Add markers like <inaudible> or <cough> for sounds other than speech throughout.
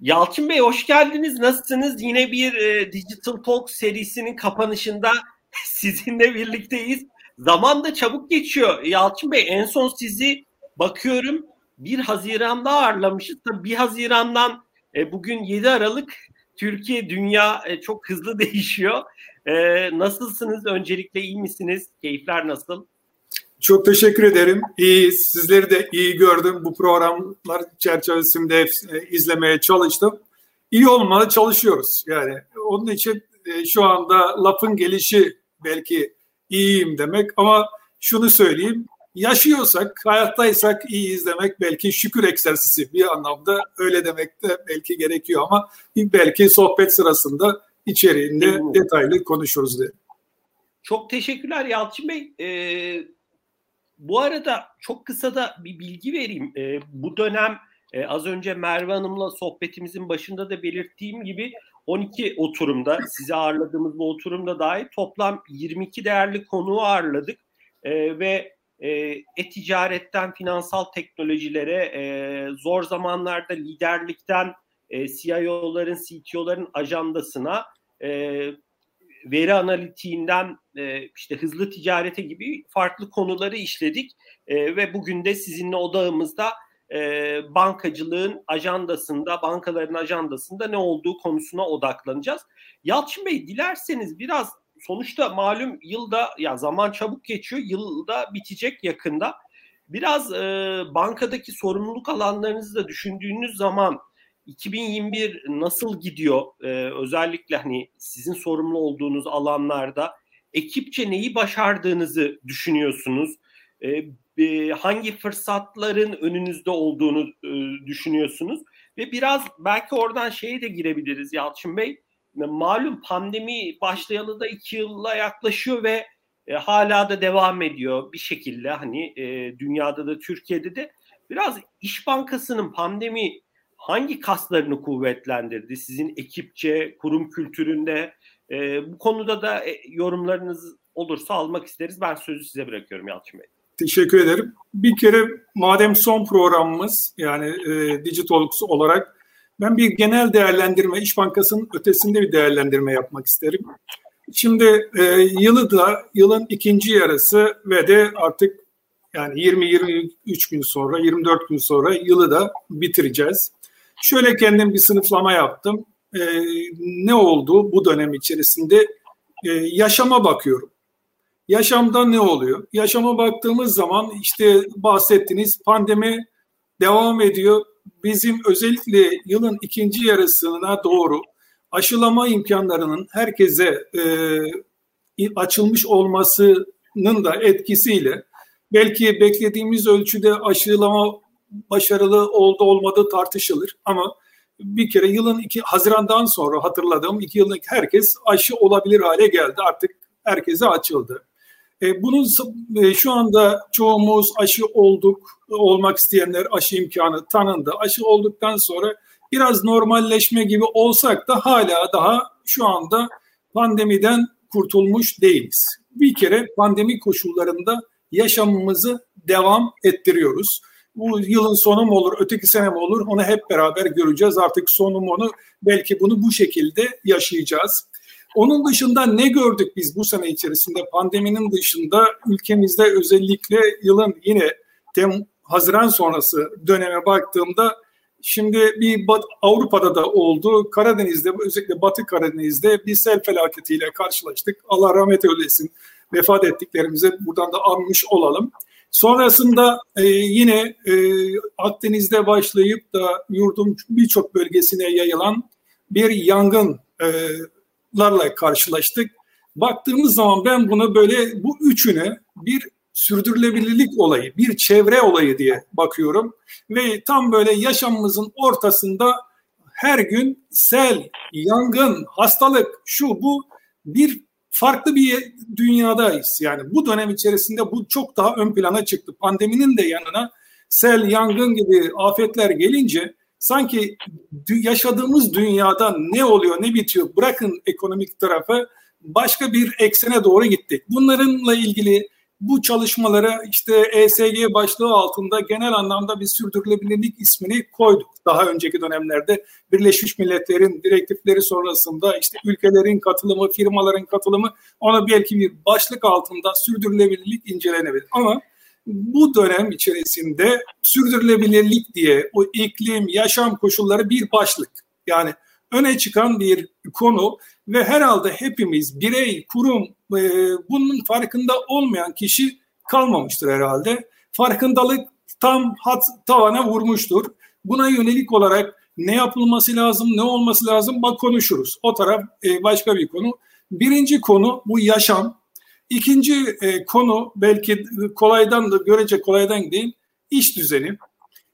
Yalçın Bey hoş geldiniz. Nasılsınız? Yine bir e, Digital Talk serisinin kapanışında <laughs> sizinle birlikteyiz. Zaman da çabuk geçiyor. Yalçın Bey en son sizi bakıyorum 1 Haziran'da ağırlamışız. Tabii 1 Haziran'dan e, bugün 7 Aralık Türkiye, dünya e, çok hızlı <laughs> değişiyor. E, nasılsınız? Öncelikle iyi misiniz? Keyifler nasıl? Çok teşekkür ederim. İyi, sizleri de iyi gördüm. Bu programlar çerçevesinde e, izlemeye çalıştım. İyi olmaya çalışıyoruz. Yani onun için e, şu anda lafın gelişi belki iyiyim demek ama şunu söyleyeyim. Yaşıyorsak, hayattaysak iyiyiz demek belki şükür egzersizi bir anlamda öyle demek de belki gerekiyor ama belki sohbet sırasında içeriğinde detaylı konuşuruz diye. Çok teşekkürler Yalçın Bey. Ee, bu arada çok kısa da bir bilgi vereyim. E, bu dönem e, az önce Merve Hanım'la sohbetimizin başında da belirttiğim gibi 12 oturumda sizi ağırladığımız bu oturumda dahil toplam 22 değerli konuğu ağırladık e, ve e, e-ticaretten finansal teknolojilere e, zor zamanlarda liderlikten e, CIO'ların, CTO'ların ajandasına e, veri analitiğinden e, işte hızlı ticarete gibi farklı konuları işledik e, ve bugün de sizinle odağımızda e, bankacılığın ajandasında, bankaların ajandasında ne olduğu konusuna odaklanacağız. Yalçın Bey dilerseniz biraz sonuçta malum yılda ya zaman çabuk geçiyor, yılda bitecek yakında. Biraz e, bankadaki sorumluluk alanlarınızı da düşündüğünüz zaman 2021 nasıl gidiyor? Ee, özellikle hani sizin sorumlu olduğunuz alanlarda ekipçe neyi başardığınızı düşünüyorsunuz? Ee, e, hangi fırsatların önünüzde olduğunu e, düşünüyorsunuz? Ve biraz belki oradan şeye de girebiliriz Yalçın Bey. Malum pandemi başlayalı da iki yılla yaklaşıyor ve e, hala da devam ediyor bir şekilde hani e, dünyada da Türkiye'de de biraz İş Bankası'nın pandemi hangi kaslarını kuvvetlendirdi? Sizin ekipçe, kurum kültüründe e, bu konuda da e, yorumlarınız olursa almak isteriz. Ben sözü size bırakıyorum Yalçın Bey. Teşekkür ederim. Bir kere madem son programımız yani e, Digitalx olarak ben bir genel değerlendirme, İş Bankası'nın ötesinde bir değerlendirme yapmak isterim. Şimdi e, yılı da yılın ikinci yarısı ve de artık yani 20-23 gün sonra, 24 gün sonra yılı da bitireceğiz. Şöyle kendim bir sınıflama yaptım. E, ne oldu bu dönem içerisinde? E, yaşama bakıyorum. Yaşamda ne oluyor? Yaşama baktığımız zaman işte bahsettiniz pandemi devam ediyor. Bizim özellikle yılın ikinci yarısına doğru aşılama imkanlarının herkese e, açılmış olmasının da etkisiyle belki beklediğimiz ölçüde aşılama başarılı oldu olmadığı tartışılır ama bir kere yılın iki Haziran'dan sonra hatırladığım iki yıllık herkes aşı olabilir hale geldi. Artık herkese açıldı. E, bunun e, şu anda çoğumuz aşı olduk, olmak isteyenler aşı imkanı tanındı. Aşı olduktan sonra biraz normalleşme gibi olsak da hala daha şu anda pandemiden kurtulmuş değiliz. Bir kere pandemi koşullarında yaşamımızı devam ettiriyoruz. Bu yılın sonu mu olur, öteki sene mi olur onu hep beraber göreceğiz. Artık sonu mu onu belki bunu bu şekilde yaşayacağız. Onun dışında ne gördük biz bu sene içerisinde pandeminin dışında ülkemizde özellikle yılın yine Tem Haziran sonrası döneme baktığımda şimdi bir Bat, Avrupa'da da oldu. Karadeniz'de özellikle Batı Karadeniz'de bir sel felaketiyle karşılaştık. Allah rahmet eylesin. Vefat ettiklerimize buradan da anmış olalım. Sonrasında e, yine e, Akdeniz'de başlayıp da yurdun birçok bölgesine yayılan bir yangınlarla karşılaştık. Baktığımız zaman ben bunu böyle bu üçüne bir sürdürülebilirlik olayı, bir çevre olayı diye bakıyorum. Ve tam böyle yaşamımızın ortasında her gün sel, yangın, hastalık, şu bu bir farklı bir dünyadayız. Yani bu dönem içerisinde bu çok daha ön plana çıktı. Pandeminin de yanına sel, yangın gibi afetler gelince sanki yaşadığımız dünyada ne oluyor, ne bitiyor bırakın ekonomik tarafı başka bir eksene doğru gittik. Bunlarınla ilgili bu çalışmalara işte ESG başlığı altında genel anlamda bir sürdürülebilirlik ismini koyduk. Daha önceki dönemlerde Birleşmiş Milletler'in direktifleri sonrasında işte ülkelerin katılımı, firmaların katılımı ona belki bir başlık altında sürdürülebilirlik incelenebilir. Ama bu dönem içerisinde sürdürülebilirlik diye o iklim, yaşam koşulları bir başlık. Yani öne çıkan bir konu ve herhalde hepimiz birey, kurum e, bunun farkında olmayan kişi kalmamıştır herhalde. Farkındalık tam hat tavana vurmuştur. Buna yönelik olarak ne yapılması lazım, ne olması lazım bak konuşuruz. O taraf e, başka bir konu. Birinci konu bu yaşam. İkinci e, konu belki kolaydan da görece kolaydan değil iş düzeni.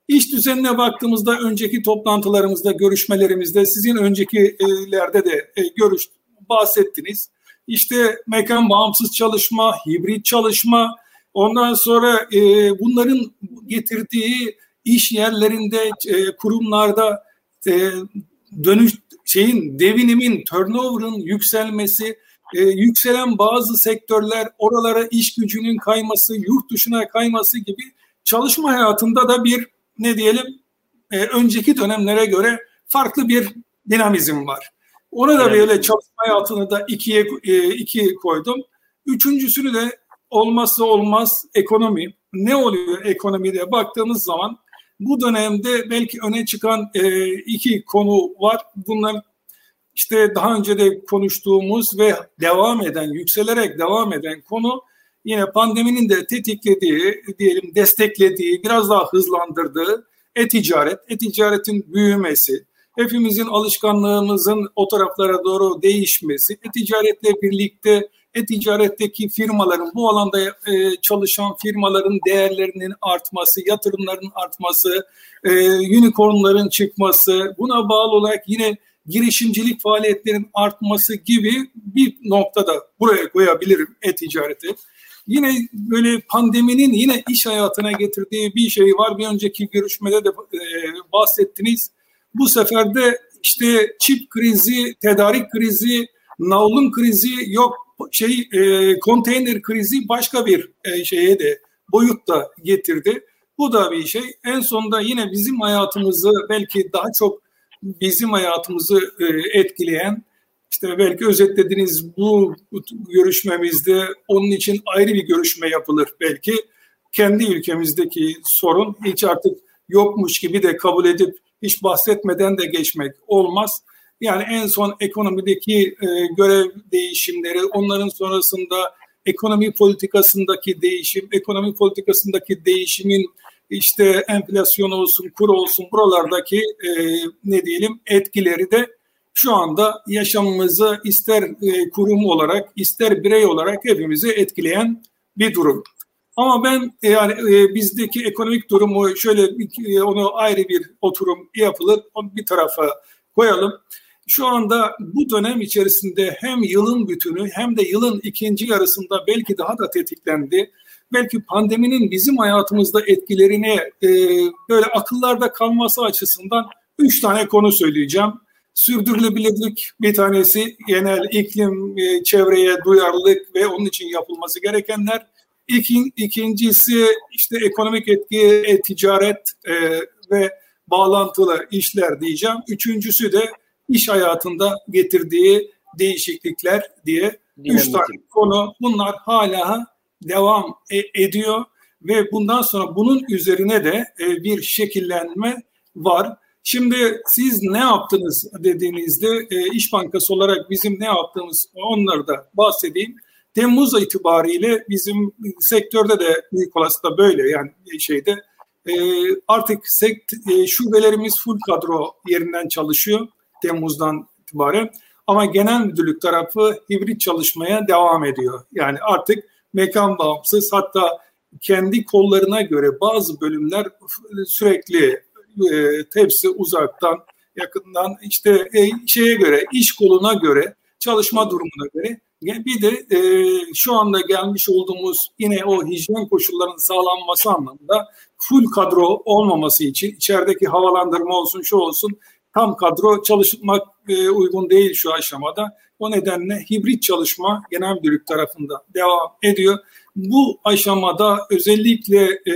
İş düzenine baktığımızda önceki toplantılarımızda, görüşmelerimizde sizin öncekilerde de e, görüş bahsettiniz. İşte mekan bağımsız çalışma, hibrit çalışma, ondan sonra e, bunların getirdiği iş yerlerinde, e, kurumlarda dönüş şeyin devinimin, turnover'ın yükselmesi, yükselen bazı sektörler, oralara iş gücünün kayması, yurt dışına kayması gibi çalışma hayatında da bir ne diyelim e, önceki dönemlere göre farklı bir dinamizm var. Ona da böyle çalışma hayatını da ikiye e, iki koydum. Üçüncüsünü de olmazsa olmaz ekonomi. Ne oluyor ekonomide baktığımız zaman bu dönemde belki öne çıkan e, iki konu var. Bunlar işte daha önce de konuştuğumuz ve devam eden, yükselerek devam eden konu yine pandeminin de tetiklediği, diyelim desteklediği, biraz daha hızlandırdığı e-ticaret, e-ticaretin büyümesi, hepimizin alışkanlığımızın o taraflara doğru değişmesi, e-ticaretle birlikte e-ticaretteki firmaların, bu alanda e, çalışan firmaların değerlerinin artması, yatırımların artması, e, unicornların çıkması, buna bağlı olarak yine girişimcilik faaliyetlerinin artması gibi bir noktada buraya koyabilirim e-ticareti. Yine böyle pandeminin yine iş hayatına getirdiği bir şey var. Bir önceki görüşmede de e, bahsettiniz. Bu sefer de işte çip krizi, tedarik krizi, navlun krizi yok şey e, konteyner krizi başka bir e, şeye de boyutta getirdi. Bu da bir şey. En sonunda yine bizim hayatımızı belki daha çok bizim hayatımızı e, etkileyen işte belki özetlediğiniz bu görüşmemizde onun için ayrı bir görüşme yapılır belki. Kendi ülkemizdeki sorun hiç artık yokmuş gibi de kabul edip hiç bahsetmeden de geçmek olmaz. Yani en son ekonomideki e, görev değişimleri, onların sonrasında ekonomi politikasındaki değişim, ekonomi politikasındaki değişimin işte enflasyon olsun, kur olsun buralardaki e, ne diyelim etkileri de şu anda yaşamımızı ister e, kurum olarak ister birey olarak hepimizi etkileyen bir durum. Ama ben e, yani e, bizdeki ekonomik durumu şöyle e, onu ayrı bir oturum yapılır, bir tarafa koyalım. Şu anda bu dönem içerisinde hem yılın bütünü hem de yılın ikinci yarısında belki daha da tetiklendi. Belki pandeminin bizim hayatımızda etkilerini e, böyle akıllarda kalması açısından üç tane konu söyleyeceğim. Sürdürülebilirlik bir tanesi genel iklim, e, çevreye duyarlılık ve onun için yapılması gerekenler. İkin, ikincisi işte ekonomik etki, e, ticaret e, ve bağlantılı işler diyeceğim. Üçüncüsü de iş hayatında getirdiği değişiklikler diye üç tane konu. Bunlar hala devam e, ediyor ve bundan sonra bunun üzerine de e, bir şekillenme var. Şimdi siz ne yaptınız dediğinizde e, İş Bankası olarak bizim ne yaptığımız onları da bahsedeyim. Temmuz itibariyle bizim sektörde de büyük olasılıkla böyle yani şeyde artık sekt, şubelerimiz full kadro yerinden çalışıyor Temmuz'dan itibaren. Ama genel müdürlük tarafı hibrit çalışmaya devam ediyor. Yani artık mekan bağımsız hatta kendi kollarına göre bazı bölümler sürekli e, tepsi uzaktan yakından işte e, şeye göre iş koluna göre çalışma durumuna göre bir de e, şu anda gelmiş olduğumuz yine o hijyen koşullarının sağlanması anlamında full kadro olmaması için içerideki havalandırma olsun şu olsun tam kadro çalışmak e, uygun değil şu aşamada. O nedenle hibrit çalışma genel müdürlük tarafında devam ediyor. Bu aşamada özellikle e,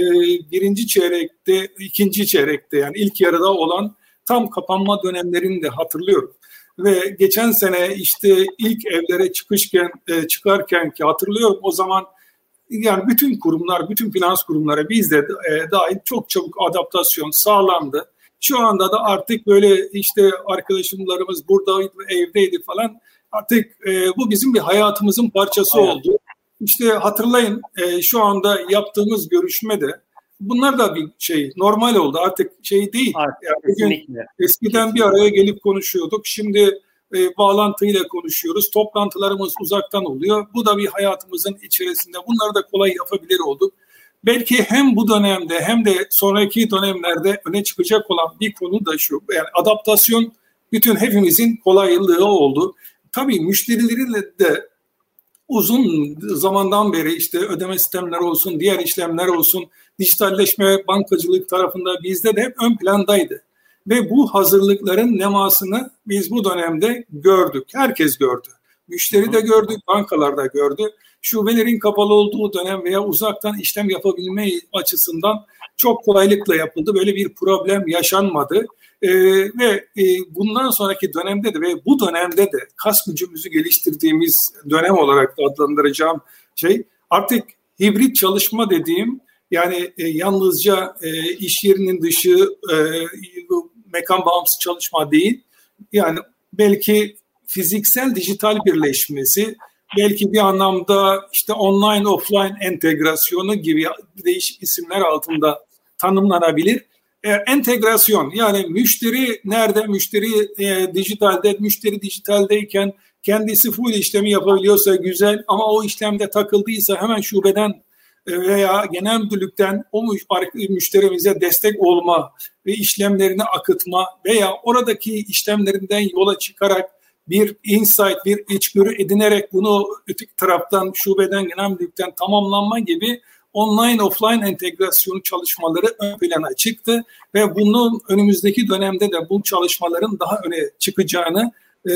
birinci çeyrekte, ikinci çeyrekte yani ilk yarıda olan tam kapanma dönemlerini de hatırlıyorum. Ve geçen sene işte ilk evlere çıkışken e, çıkarken ki hatırlıyorum o zaman yani bütün kurumlar, bütün finans kurumları bizde e, dahil çok çabuk adaptasyon sağlandı. Şu anda da artık böyle işte arkadaşlarımız buradaydı, evdeydi falan. Artık e, bu bizim bir hayatımızın parçası Hayat. oldu. İşte hatırlayın e, şu anda yaptığımız görüşmede bunlar da bir şey normal oldu artık şey değil. Artık, yani bugün eskiden bir araya gelip konuşuyorduk. Şimdi e, bağlantıyla konuşuyoruz. Toplantılarımız uzaktan oluyor. Bu da bir hayatımızın içerisinde. Bunları da kolay yapabilir olduk. Belki hem bu dönemde hem de sonraki dönemlerde öne çıkacak olan bir konu da şu. Yani adaptasyon bütün hepimizin kolaylığı oldu. Tabii müşterileriyle de uzun zamandan beri işte ödeme sistemleri olsun, diğer işlemler olsun, dijitalleşme, bankacılık tarafında bizde de hep ön plandaydı. Ve bu hazırlıkların nemasını biz bu dönemde gördük. Herkes gördü. Müşteri de gördü, bankalar da gördü. Şubelerin kapalı olduğu dönem veya uzaktan işlem yapabilme açısından çok kolaylıkla yapıldı. Böyle bir problem yaşanmadı. Ee, ve e, bundan sonraki dönemde de ve bu dönemde de kas gücümüzü geliştirdiğimiz dönem olarak da adlandıracağım şey artık hibrit çalışma dediğim yani e, yalnızca e, iş yerinin dışı e, mekan bağımsız çalışma değil. Yani belki fiziksel dijital birleşmesi, belki bir anlamda işte online offline entegrasyonu gibi değişik isimler altında tanımlanabilir. E, entegrasyon yani müşteri nerede? Müşteri e, dijitalde, müşteri dijitaldeyken kendisi full işlemi yapabiliyorsa güzel ama o işlemde takıldıysa hemen şubeden veya genel müdürlükten o müşterimize destek olma ve işlemlerini akıtma veya oradaki işlemlerinden yola çıkarak bir insight, bir içgörü edinerek bunu öteki taraftan, şubeden, genel müdürlükten tamamlanma gibi online offline entegrasyon çalışmaları ön plana çıktı ve bunun önümüzdeki dönemde de bu çalışmaların daha öne çıkacağını e,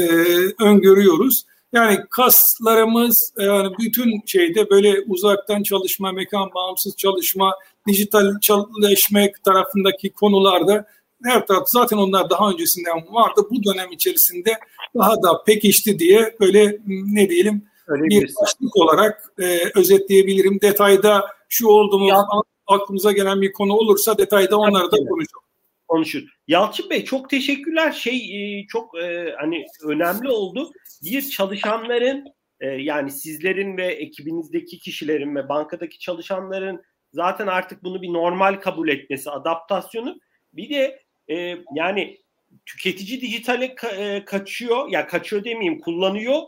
öngörüyoruz. Yani kaslarımız yani bütün şeyde böyle uzaktan çalışma, mekan bağımsız çalışma, dijitalleşme tarafındaki konularda her taraf zaten onlar daha öncesinden vardı. Bu dönem içerisinde daha da pekişti diye böyle ne diyelim Öyle bir başlık olarak e, özetleyebilirim. Detayda şu oldu mu ya, aklımıza gelen bir konu olursa detayda onları da konuşalım konuşur. Yalçın Bey çok teşekkürler. Şey e, çok e, hani önemli oldu. Bir çalışanların e, yani sizlerin ve ekibinizdeki kişilerin ve bankadaki çalışanların zaten artık bunu bir normal kabul etmesi, adaptasyonu. Bir de yani tüketici dijitale ka- kaçıyor. Ya kaçıyor demeyeyim, kullanıyor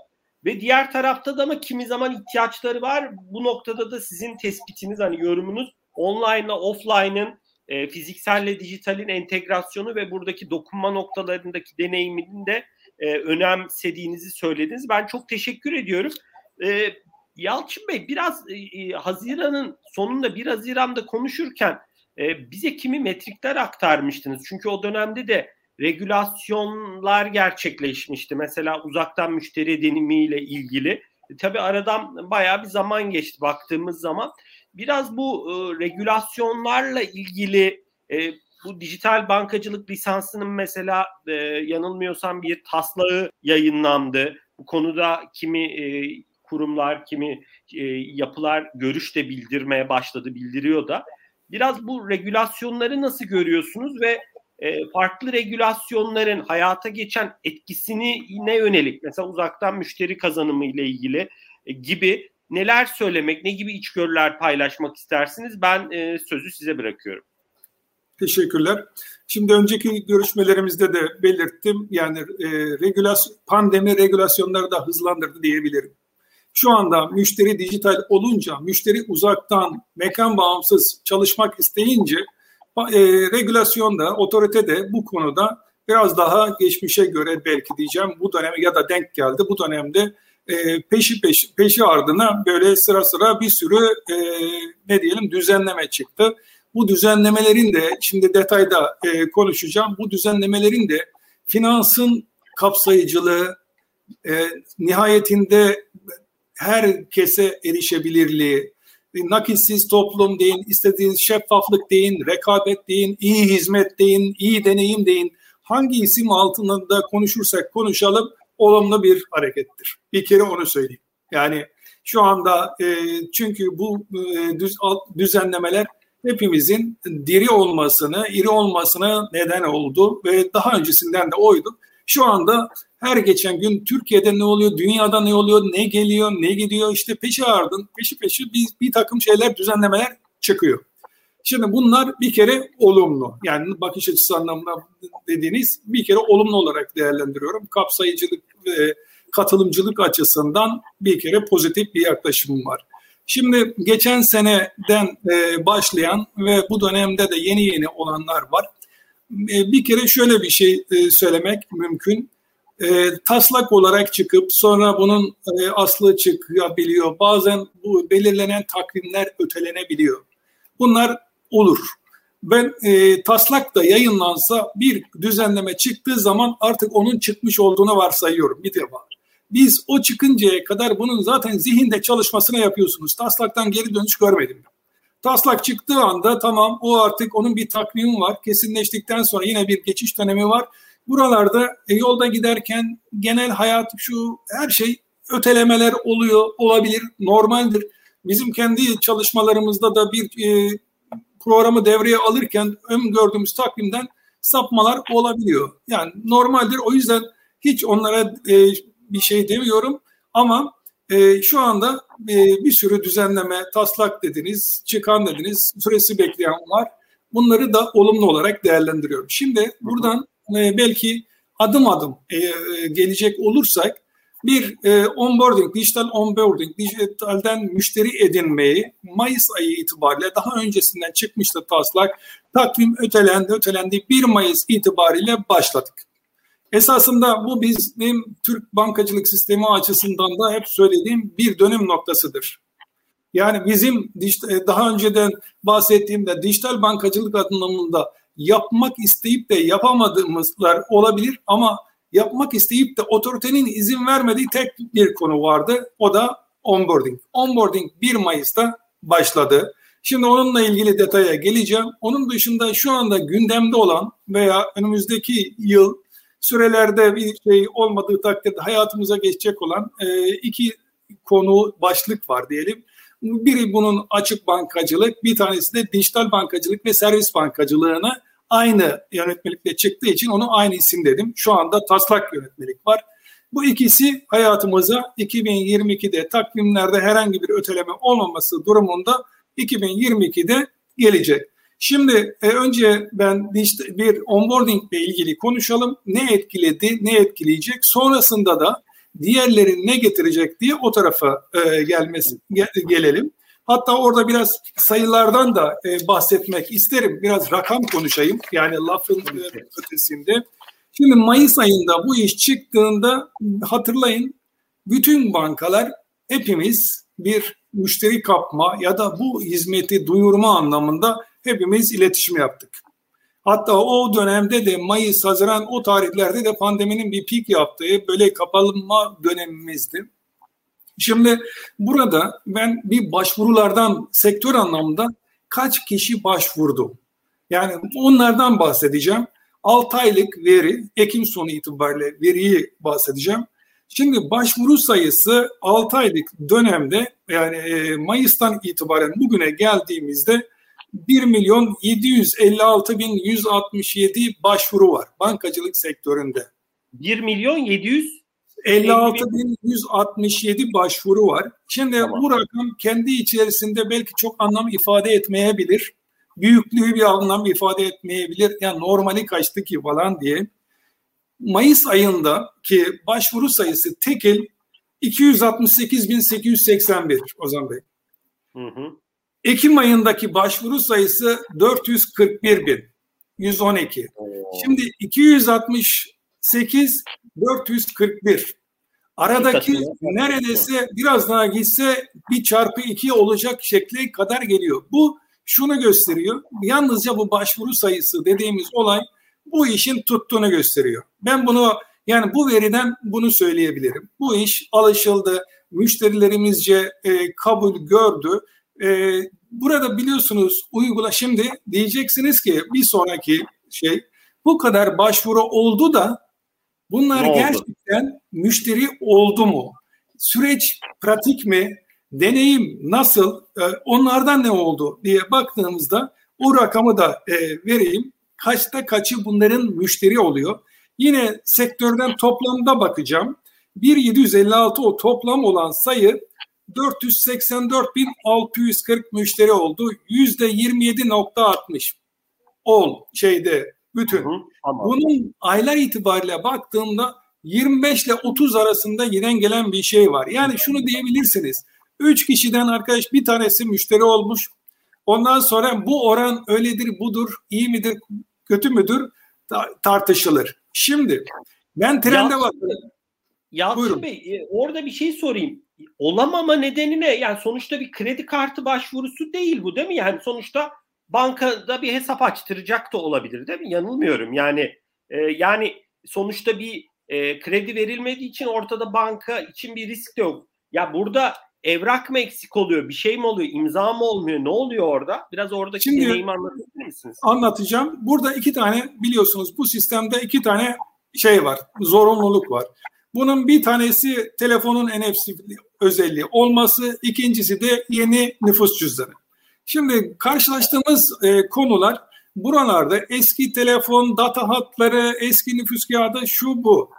ve diğer tarafta da ama kimi zaman ihtiyaçları var. Bu noktada da sizin tespitiniz hani yorumunuz online ile offline'ın e, fizikselle dijitalin entegrasyonu ve buradaki dokunma noktalarındaki deneyiminin de e, önemsediğinizi söylediniz. Ben çok teşekkür ediyorum. E, Yalçın Bey biraz e, e Haziran'ın sonunda 1 Haziran'da konuşurken e, bize kimi metrikler aktarmıştınız. Çünkü o dönemde de regülasyonlar gerçekleşmişti. Mesela uzaktan müşteri edinimiyle ilgili. E, tabii aradan bayağı bir zaman geçti baktığımız zaman biraz bu e, regülasyonlarla ilgili e, bu dijital bankacılık lisansının mesela e, yanılmıyorsam bir taslağı yayınlandı. Bu konuda kimi e, kurumlar, kimi e, yapılar görüş de bildirmeye başladı, bildiriyor da. Biraz bu regülasyonları nasıl görüyorsunuz ve e, farklı regülasyonların hayata geçen etkisini ne yönelik mesela uzaktan müşteri kazanımı ile ilgili e, gibi neler söylemek, ne gibi içgörüler paylaşmak istersiniz? Ben e, sözü size bırakıyorum. Teşekkürler. Şimdi önceki görüşmelerimizde de belirttim. Yani e, regülasyon, pandemi regülasyonları da hızlandırdı diyebilirim. Şu anda müşteri dijital olunca, müşteri uzaktan, mekan bağımsız çalışmak isteyince e, regülasyon da, otorite de bu konuda biraz daha geçmişe göre belki diyeceğim bu döneme ya da denk geldi. Bu dönemde e, peşi peşi, peşi ardına böyle sıra sıra bir sürü e, ne diyelim düzenleme çıktı. Bu düzenlemelerin de şimdi detayda e, konuşacağım. Bu düzenlemelerin de finansın kapsayıcılığı, e, nihayetinde herkese erişebilirliği, nakitsiz toplum deyin, istediğiniz şeffaflık deyin, rekabet deyin, iyi hizmet deyin, iyi deneyim deyin. Hangi isim altında konuşursak konuşalım olumlu bir harekettir. Bir kere onu söyleyeyim. Yani şu anda e, çünkü bu e, düz, düzenlemeler hepimizin diri olmasını, iri olmasına neden oldu ve daha öncesinden de oydu. Şu anda her geçen gün Türkiye'de ne oluyor, dünyada ne oluyor, ne geliyor, ne gidiyor işte peşi ardın, peşi peşi bir, bir takım şeyler, düzenlemeler çıkıyor. Şimdi bunlar bir kere olumlu. Yani bakış açısı anlamında dediğiniz bir kere olumlu olarak değerlendiriyorum. Kapsayıcılık ve katılımcılık açısından bir kere pozitif bir yaklaşımım var. Şimdi geçen seneden e, başlayan ve bu dönemde de yeni yeni olanlar var. E, bir kere şöyle bir şey e, söylemek mümkün. Taslak olarak çıkıp sonra bunun aslı çıkabiliyor. Bazen bu belirlenen takvimler ötelenebiliyor. Bunlar olur. Ben e, taslak da yayınlansa bir düzenleme çıktığı zaman artık onun çıkmış olduğunu varsayıyorum bir defa. Biz o çıkıncaya kadar bunun zaten zihinde çalışmasını yapıyorsunuz. Taslaktan geri dönüş görmedim. Taslak çıktığı anda tamam o artık onun bir takvimi var. Kesinleştikten sonra yine bir geçiş dönemi var. Buralarda e, yolda giderken genel hayat şu her şey ötelemeler oluyor, olabilir, normaldir. Bizim kendi çalışmalarımızda da bir e, programı devreye alırken ön gördüğümüz takvimden sapmalar olabiliyor. Yani normaldir. O yüzden hiç onlara e, bir şey demiyorum ama e, şu anda e, bir sürü düzenleme, taslak dediniz, çıkan dediniz, süresi bekleyen var. Bunları da olumlu olarak değerlendiriyorum. Şimdi buradan e, belki adım adım e, e, gelecek olursak bir e, onboarding, dijital onboarding, dijitalden müşteri edinmeyi Mayıs ayı itibariyle daha öncesinden çıkmıştı taslak. Takvim ötelendi, ötelendi. 1 Mayıs itibariyle başladık. Esasında bu bizim Türk bankacılık sistemi açısından da hep söylediğim bir dönüm noktasıdır. Yani bizim daha önceden bahsettiğimde dijital bankacılık anlamında yapmak isteyip de yapamadığımızlar olabilir ama yapmak isteyip de otoritenin izin vermediği tek bir konu vardı. O da onboarding. Onboarding 1 Mayıs'ta başladı. Şimdi onunla ilgili detaya geleceğim. Onun dışında şu anda gündemde olan veya önümüzdeki yıl sürelerde bir şey olmadığı takdirde hayatımıza geçecek olan e, iki konu başlık var diyelim. Biri bunun açık bankacılık, bir tanesi de dijital bankacılık ve servis bankacılığını aynı yönetmelikle çıktığı için onu aynı isim dedim. Şu anda taslak yönetmelik var. Bu ikisi hayatımıza 2022'de takvimlerde herhangi bir öteleme olmaması durumunda 2022'de gelecek. Şimdi e, önce ben işte bir onboarding ile ilgili konuşalım. Ne etkiledi, ne etkileyecek? Sonrasında da diğerleri ne getirecek diye o tarafa e, gelmesi ge, gelelim. Hatta orada biraz sayılardan da e, bahsetmek isterim. Biraz rakam konuşayım. Yani lafın e, ötesinde. Şimdi Mayıs ayında bu iş çıktığında hatırlayın bütün bankalar hepimiz bir müşteri kapma ya da bu hizmeti duyurma anlamında hepimiz iletişim yaptık. Hatta o dönemde de Mayıs, Haziran o tarihlerde de pandeminin bir pik yaptığı böyle kapalınma dönemimizdi. Şimdi burada ben bir başvurulardan sektör anlamında kaç kişi başvurdu? Yani onlardan bahsedeceğim. 6 aylık veri, Ekim sonu itibariyle veriyi bahsedeceğim. Şimdi başvuru sayısı 6 aylık dönemde yani e, Mayıs'tan itibaren bugüne geldiğimizde 1 milyon 756 bin 167 başvuru var bankacılık sektöründe. 1 milyon 700 56.167 başvuru var. Şimdi tamam. bu rakam kendi içerisinde belki çok anlam ifade etmeyebilir. Büyüklüğü bir anlam ifade etmeyebilir. Yani normali kaçtı ki falan diye. Mayıs ayında ki başvuru sayısı tekil 268.881 Ozan Bey. Hı hı. Ekim ayındaki başvuru sayısı 441 112. Oo. Şimdi 268 441. Aradaki neredeyse biraz daha gitse bir çarpı iki olacak şekli kadar geliyor. Bu şunu gösteriyor. Yalnızca bu başvuru sayısı dediğimiz olay bu işin tuttuğunu gösteriyor. Ben bunu yani bu veriden bunu söyleyebilirim. Bu iş alışıldı, müşterilerimizce e, kabul gördü. E, burada biliyorsunuz uygula şimdi diyeceksiniz ki bir sonraki şey bu kadar başvuru oldu da bunlar gerçekten müşteri oldu mu? Süreç pratik mi? Deneyim nasıl? E, onlardan ne oldu diye baktığımızda o rakamı da e, vereyim. Kaçta kaçı bunların müşteri oluyor? Yine sektörden toplamda bakacağım. 1756 o toplam olan sayı 484.640 müşteri oldu. Yüzde 27.60 ol şeyde bütün. Hı hı, tamam. Bunun aylar itibariyle baktığımda 25 ile 30 arasında giden gelen bir şey var. Yani şunu diyebilirsiniz. 3 kişiden arkadaş bir tanesi müşteri olmuş. Ondan sonra bu oran öyledir, budur, iyi midir, kötü müdür tartışılır. Şimdi ben trende bakıyorum. Yalçın Bey e, orada bir şey sorayım. Olamama nedeni ne? Yani sonuçta bir kredi kartı başvurusu değil bu değil mi? Yani sonuçta bankada bir hesap açtıracak da olabilir değil mi? Yanılmıyorum. Yani e, yani sonuçta bir e, kredi verilmediği için ortada banka için bir risk de yok. Ya burada evrak mı eksik oluyor? Bir şey mi oluyor? İmza mı olmuyor? Ne oluyor orada? Biraz oradaki Şimdi, deneyimi anlatabilir misiniz? Anlatacağım. Burada iki tane biliyorsunuz bu sistemde iki tane şey var. Zorunluluk var. Bunun bir tanesi telefonun NFC özelliği olması, ikincisi de yeni nüfus cüzdanı. Şimdi karşılaştığımız e, konular buralarda eski telefon, data hatları, eski nüfus kağıdı şu bu.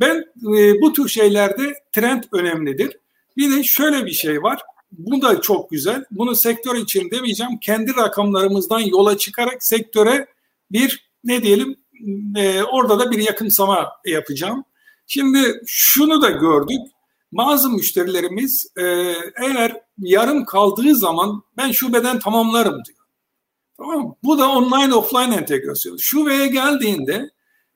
Ben e, bu tür şeylerde trend önemlidir. Bir de şöyle bir şey var. Bu da çok güzel. Bunu sektör için demeyeceğim. Kendi rakamlarımızdan yola çıkarak sektöre bir ne diyelim e, orada da bir yakınsama yapacağım. Şimdi şunu da gördük. Bazı müşterilerimiz e, eğer yarım kaldığı zaman ben şubeden tamamlarım diyor. Tamam Bu da online offline entegrasyon. Şubeye geldiğinde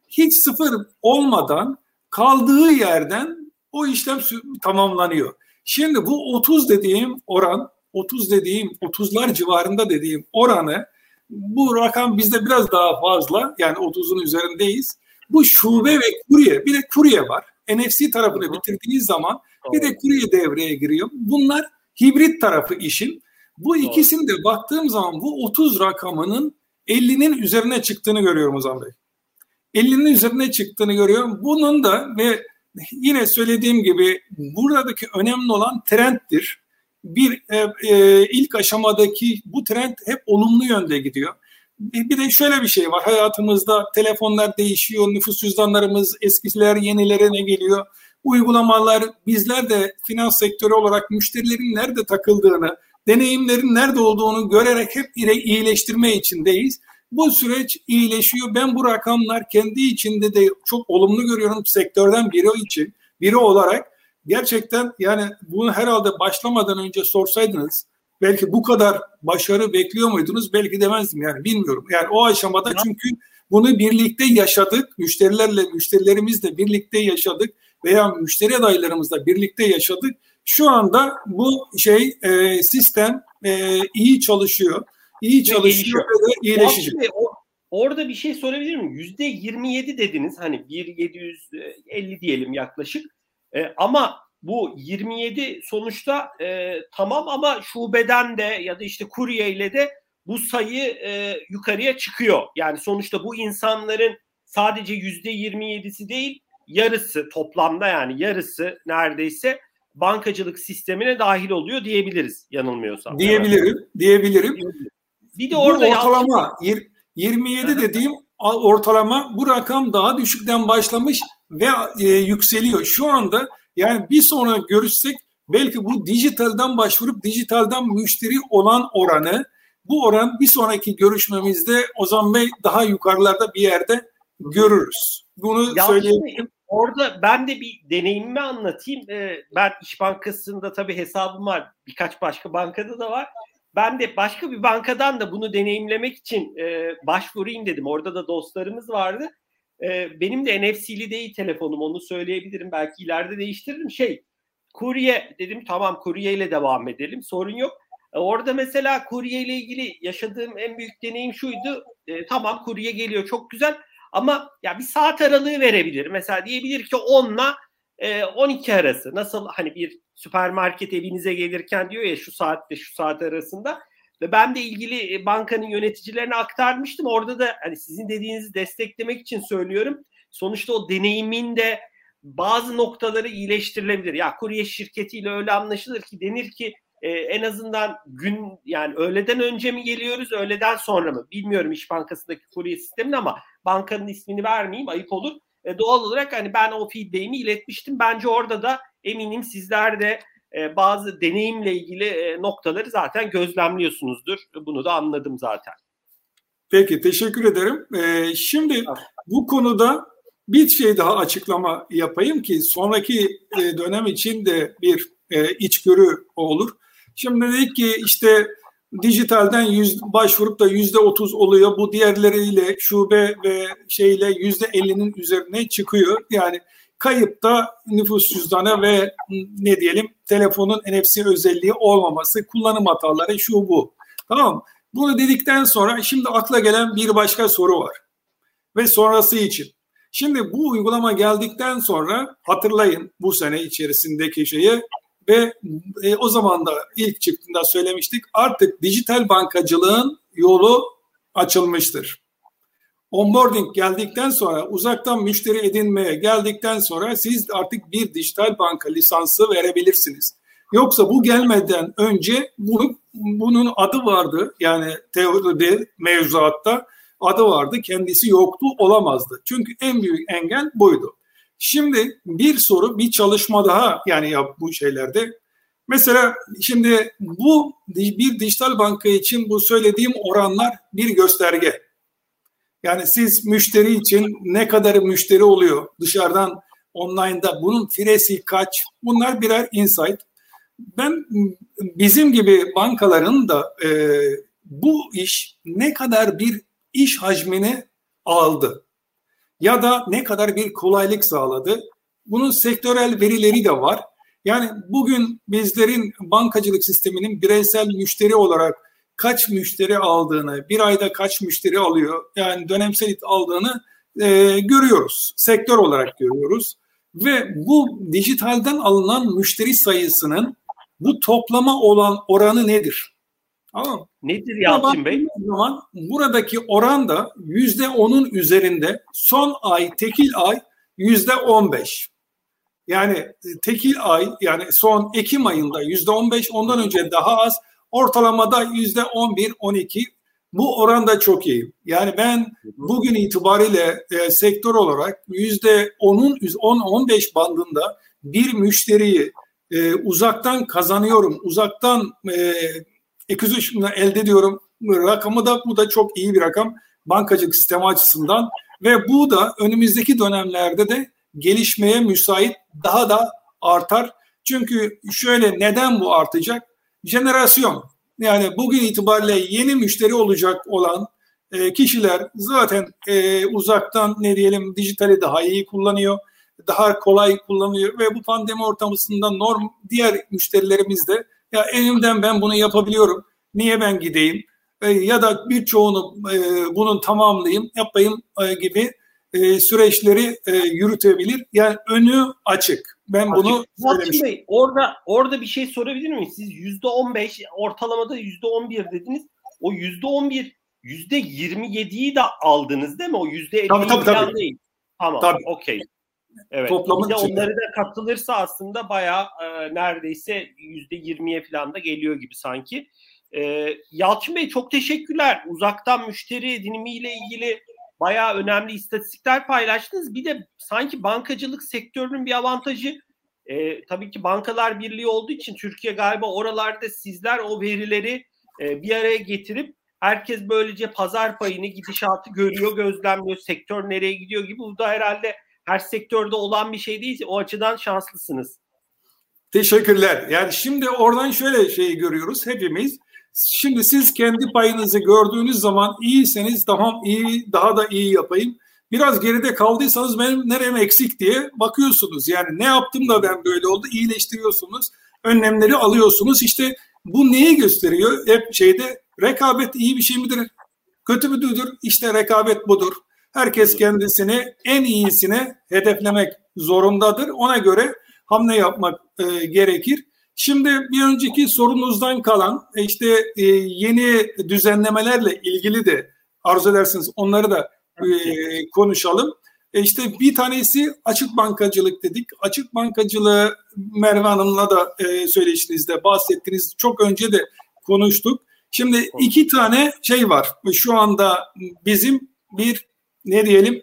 hiç sıfır olmadan kaldığı yerden o işlem tamamlanıyor. Şimdi bu 30 dediğim oran, 30 dediğim 30'lar civarında dediğim oranı bu rakam bizde biraz daha fazla yani 30'un üzerindeyiz. Bu şube ve kurye bir de kurye var. NFC tarafını bitirdiğiniz zaman bir de kurye devreye giriyor. Bunlar hibrit tarafı işin. Bu ikisini de baktığım zaman bu 30 rakamının 50'nin üzerine çıktığını görüyorum Ozan Bey. 50'nin üzerine çıktığını görüyorum. Bunun da ve yine söylediğim gibi buradaki önemli olan trenddir. Bir e, e, ilk aşamadaki bu trend hep olumlu yönde gidiyor. Bir, de şöyle bir şey var hayatımızda telefonlar değişiyor, nüfus cüzdanlarımız eskiler yenilerine geliyor. Uygulamalar bizler de finans sektörü olarak müşterilerin nerede takıldığını, deneyimlerin nerede olduğunu görerek hep iyileştirme içindeyiz. Bu süreç iyileşiyor. Ben bu rakamlar kendi içinde de çok olumlu görüyorum sektörden biri için, biri olarak. Gerçekten yani bunu herhalde başlamadan önce sorsaydınız belki bu kadar başarı bekliyor muydunuz? Belki demezdim yani bilmiyorum. Yani o aşamada çünkü bunu birlikte yaşadık. Müşterilerle, müşterilerimizle birlikte yaşadık veya müşteri adaylarımızla birlikte yaşadık. Şu anda bu şey e, sistem e, iyi çalışıyor iyi çalışıyor ve iyileşecek. orada bir şey sorabilir miyim? Yüzde 27 dediniz hani 1.750 diyelim yaklaşık. E, ama bu 27 sonuçta e, tamam ama şubeden de ya da işte kurye ile de bu sayı e, yukarıya çıkıyor. Yani sonuçta bu insanların sadece yüzde 27'si değil yarısı toplamda yani yarısı neredeyse bankacılık sistemine dahil oluyor diyebiliriz yanılmıyorsam. Diyebilirim, diyebilirim. Bir de orada bu ortalama yalnız... 27 dediğim ortalama bu rakam daha düşükten başlamış ve e, yükseliyor. Şu anda yani bir sonra görüşsek belki bu dijitalden başvurup dijitalden müşteri olan oranı bu oran bir sonraki görüşmemizde Ozan Bey daha yukarılarda bir yerde görürüz. Bunu ya söyleyebilirim. Orada ben de bir deneyimimi anlatayım. Ee, ben İş Bankası'nda tabii hesabım var. Birkaç başka bankada da var ben de başka bir bankadan da bunu deneyimlemek için e, başvurayım dedim. Orada da dostlarımız vardı. E, benim de NFC'li değil telefonum onu söyleyebilirim. Belki ileride değiştiririm. Şey kurye dedim tamam kurye ile devam edelim sorun yok. E, orada mesela kurye ile ilgili yaşadığım en büyük deneyim şuydu. E, tamam kurye geliyor çok güzel Ama ya bir saat aralığı verebilir. Mesela diyebilir ki 10 ile 12 arası. Nasıl hani bir süpermarket evinize gelirken diyor ya şu saatte şu saat arasında. Ve ben de ilgili e, bankanın yöneticilerine aktarmıştım. Orada da hani sizin dediğinizi desteklemek için söylüyorum. Sonuçta o deneyimin de bazı noktaları iyileştirilebilir. Ya kurye şirketiyle öyle anlaşılır ki denir ki e, en azından gün yani öğleden önce mi geliyoruz öğleden sonra mı bilmiyorum İş Bankası'ndaki kurye sistemini ama bankanın ismini vermeyeyim ayıp olur. E, doğal olarak hani ben o feedback'imi iletmiştim. Bence orada da eminim sizler de e, bazı deneyimle ilgili e, noktaları zaten gözlemliyorsunuzdur. Bunu da anladım zaten. Peki teşekkür ederim. Ee, şimdi bu konuda bir şey daha açıklama yapayım ki sonraki e, dönem için de bir e, içgörü olur. Şimdi dedik ki işte dijitalden yüz, başvurup da yüzde otuz oluyor. Bu diğerleriyle şube ve şeyle yüzde ellinin üzerine çıkıyor. Yani kayıpta nüfus cüzdanı ve ne diyelim telefonun NFC özelliği olmaması, kullanım hataları şu bu. Tamam Bunu dedikten sonra şimdi akla gelen bir başka soru var. Ve sonrası için. Şimdi bu uygulama geldikten sonra hatırlayın bu sene içerisindeki şeyi ve e, o zaman da ilk çıktığında söylemiştik artık dijital bankacılığın yolu açılmıştır. Onboarding geldikten sonra uzaktan müşteri edinmeye geldikten sonra siz artık bir dijital banka lisansı verebilirsiniz. Yoksa bu gelmeden önce bunu, bunun adı vardı yani teoride mevzuatta adı vardı kendisi yoktu olamazdı. Çünkü en büyük engel buydu. Şimdi bir soru, bir çalışma daha yani yap bu şeylerde. Mesela şimdi bu bir dijital banka için bu söylediğim oranlar bir gösterge. Yani siz müşteri için ne kadar müşteri oluyor dışarıdan online'da bunun firesi kaç bunlar birer insight. Ben bizim gibi bankaların da e, bu iş ne kadar bir iş hacmini aldı ya da ne kadar bir kolaylık sağladı. Bunun sektörel verileri de var. Yani bugün bizlerin bankacılık sisteminin bireysel müşteri olarak kaç müşteri aldığını, bir ayda kaç müşteri alıyor, yani dönemsel aldığını e, görüyoruz. Sektör olarak görüyoruz. Ve bu dijitalden alınan müşteri sayısının bu toplama olan oranı nedir? Tamam. Nedir Yalçın Bey? Zaman buradaki oran da yüzde onun üzerinde son ay tekil ay yüzde on beş. Yani tekil ay yani son Ekim ayında yüzde on beş ondan önce daha az ortalamada yüzde on bir on iki bu oran da çok iyi. Yani ben bugün itibariyle e, sektör olarak yüzde onun on on beş bandında bir müşteriyi e, uzaktan kazanıyorum. Uzaktan e, acquisition'la elde ediyorum. Rakamı da bu da çok iyi bir rakam bankacılık sistemi açısından ve bu da önümüzdeki dönemlerde de gelişmeye müsait daha da artar. Çünkü şöyle neden bu artacak? Jenerasyon. Yani bugün itibariyle yeni müşteri olacak olan e, kişiler zaten e, uzaktan ne diyelim dijitali daha iyi kullanıyor, daha kolay kullanıyor ve bu pandemi ortamında norm diğer müşterilerimiz de ya elimden ben bunu yapabiliyorum. Niye ben gideyim? E, ya da birçoğunu e, bunun tamamlayayım, yapayım e, gibi e, süreçleri e, yürütebilir. Yani önü açık. Ben bunu söylemiştim. Bey, orada orada bir şey sorabilir miyim? Siz yüzde on beş ortalamada yüzde on bir dediniz. O yüzde on bir yüzde yirmi yediyi de aldınız değil mi? O yüzde elli tabii, tabii, tabii. değil. Tamam. Tabii. Okey. Evet. Toplamın bir de onları da katılırsa aslında bayağı e, neredeyse yüzde yirmiye falan da geliyor gibi sanki. E, Yalçın Bey çok teşekkürler. Uzaktan müşteri edinimiyle ilgili bayağı önemli istatistikler paylaştınız. Bir de sanki bankacılık sektörünün bir avantajı e, tabii ki bankalar birliği olduğu için Türkiye galiba oralarda sizler o verileri e, bir araya getirip herkes böylece pazar payını gidişatı görüyor, gözlemliyor, sektör nereye gidiyor gibi. Bu da herhalde her sektörde olan bir şey değil. O açıdan şanslısınız. Teşekkürler. Yani şimdi oradan şöyle şeyi görüyoruz hepimiz. Şimdi siz kendi payınızı gördüğünüz zaman iyiseniz daha iyi, daha da iyi yapayım. Biraz geride kaldıysanız benim nerem eksik diye bakıyorsunuz. Yani ne yaptım da ben böyle oldu iyileştiriyorsunuz. Önlemleri alıyorsunuz. İşte bu neyi gösteriyor? Hep şeyde rekabet iyi bir şey midir? Kötü müdür? İşte rekabet budur. Herkes kendisini en iyisine hedeflemek zorundadır. Ona göre hamle yapmak e, gerekir. Şimdi bir önceki sorunuzdan kalan e, işte e, yeni düzenlemelerle ilgili de arzu edersiniz onları da e, konuşalım. E işte bir tanesi açık bankacılık dedik. Açık bankacılığı Merve Hanım'la da e, söyleşinizde bahsettiniz. Çok önce de konuştuk. Şimdi iki tane şey var. Şu anda bizim bir ne diyelim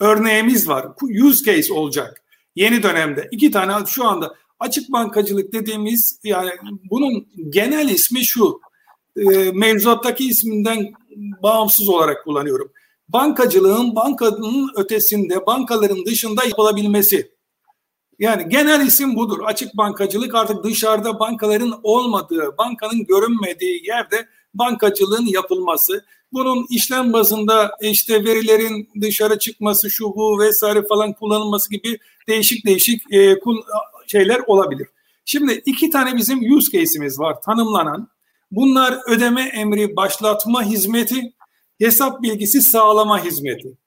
örneğimiz var. Use case olacak yeni dönemde. iki tane şu anda açık bankacılık dediğimiz yani bunun genel ismi şu. E, mevzuattaki isminden bağımsız olarak kullanıyorum. Bankacılığın bankanın ötesinde, bankaların dışında yapılabilmesi. Yani genel isim budur. Açık bankacılık artık dışarıda bankaların olmadığı, bankanın görünmediği yerde bankacılığın yapılması. Bunun işlem bazında işte verilerin dışarı çıkması, şu bu vesaire falan kullanılması gibi değişik değişik e, şeyler olabilir. Şimdi iki tane bizim use case'imiz var tanımlanan. Bunlar ödeme emri başlatma hizmeti, hesap bilgisi sağlama hizmeti.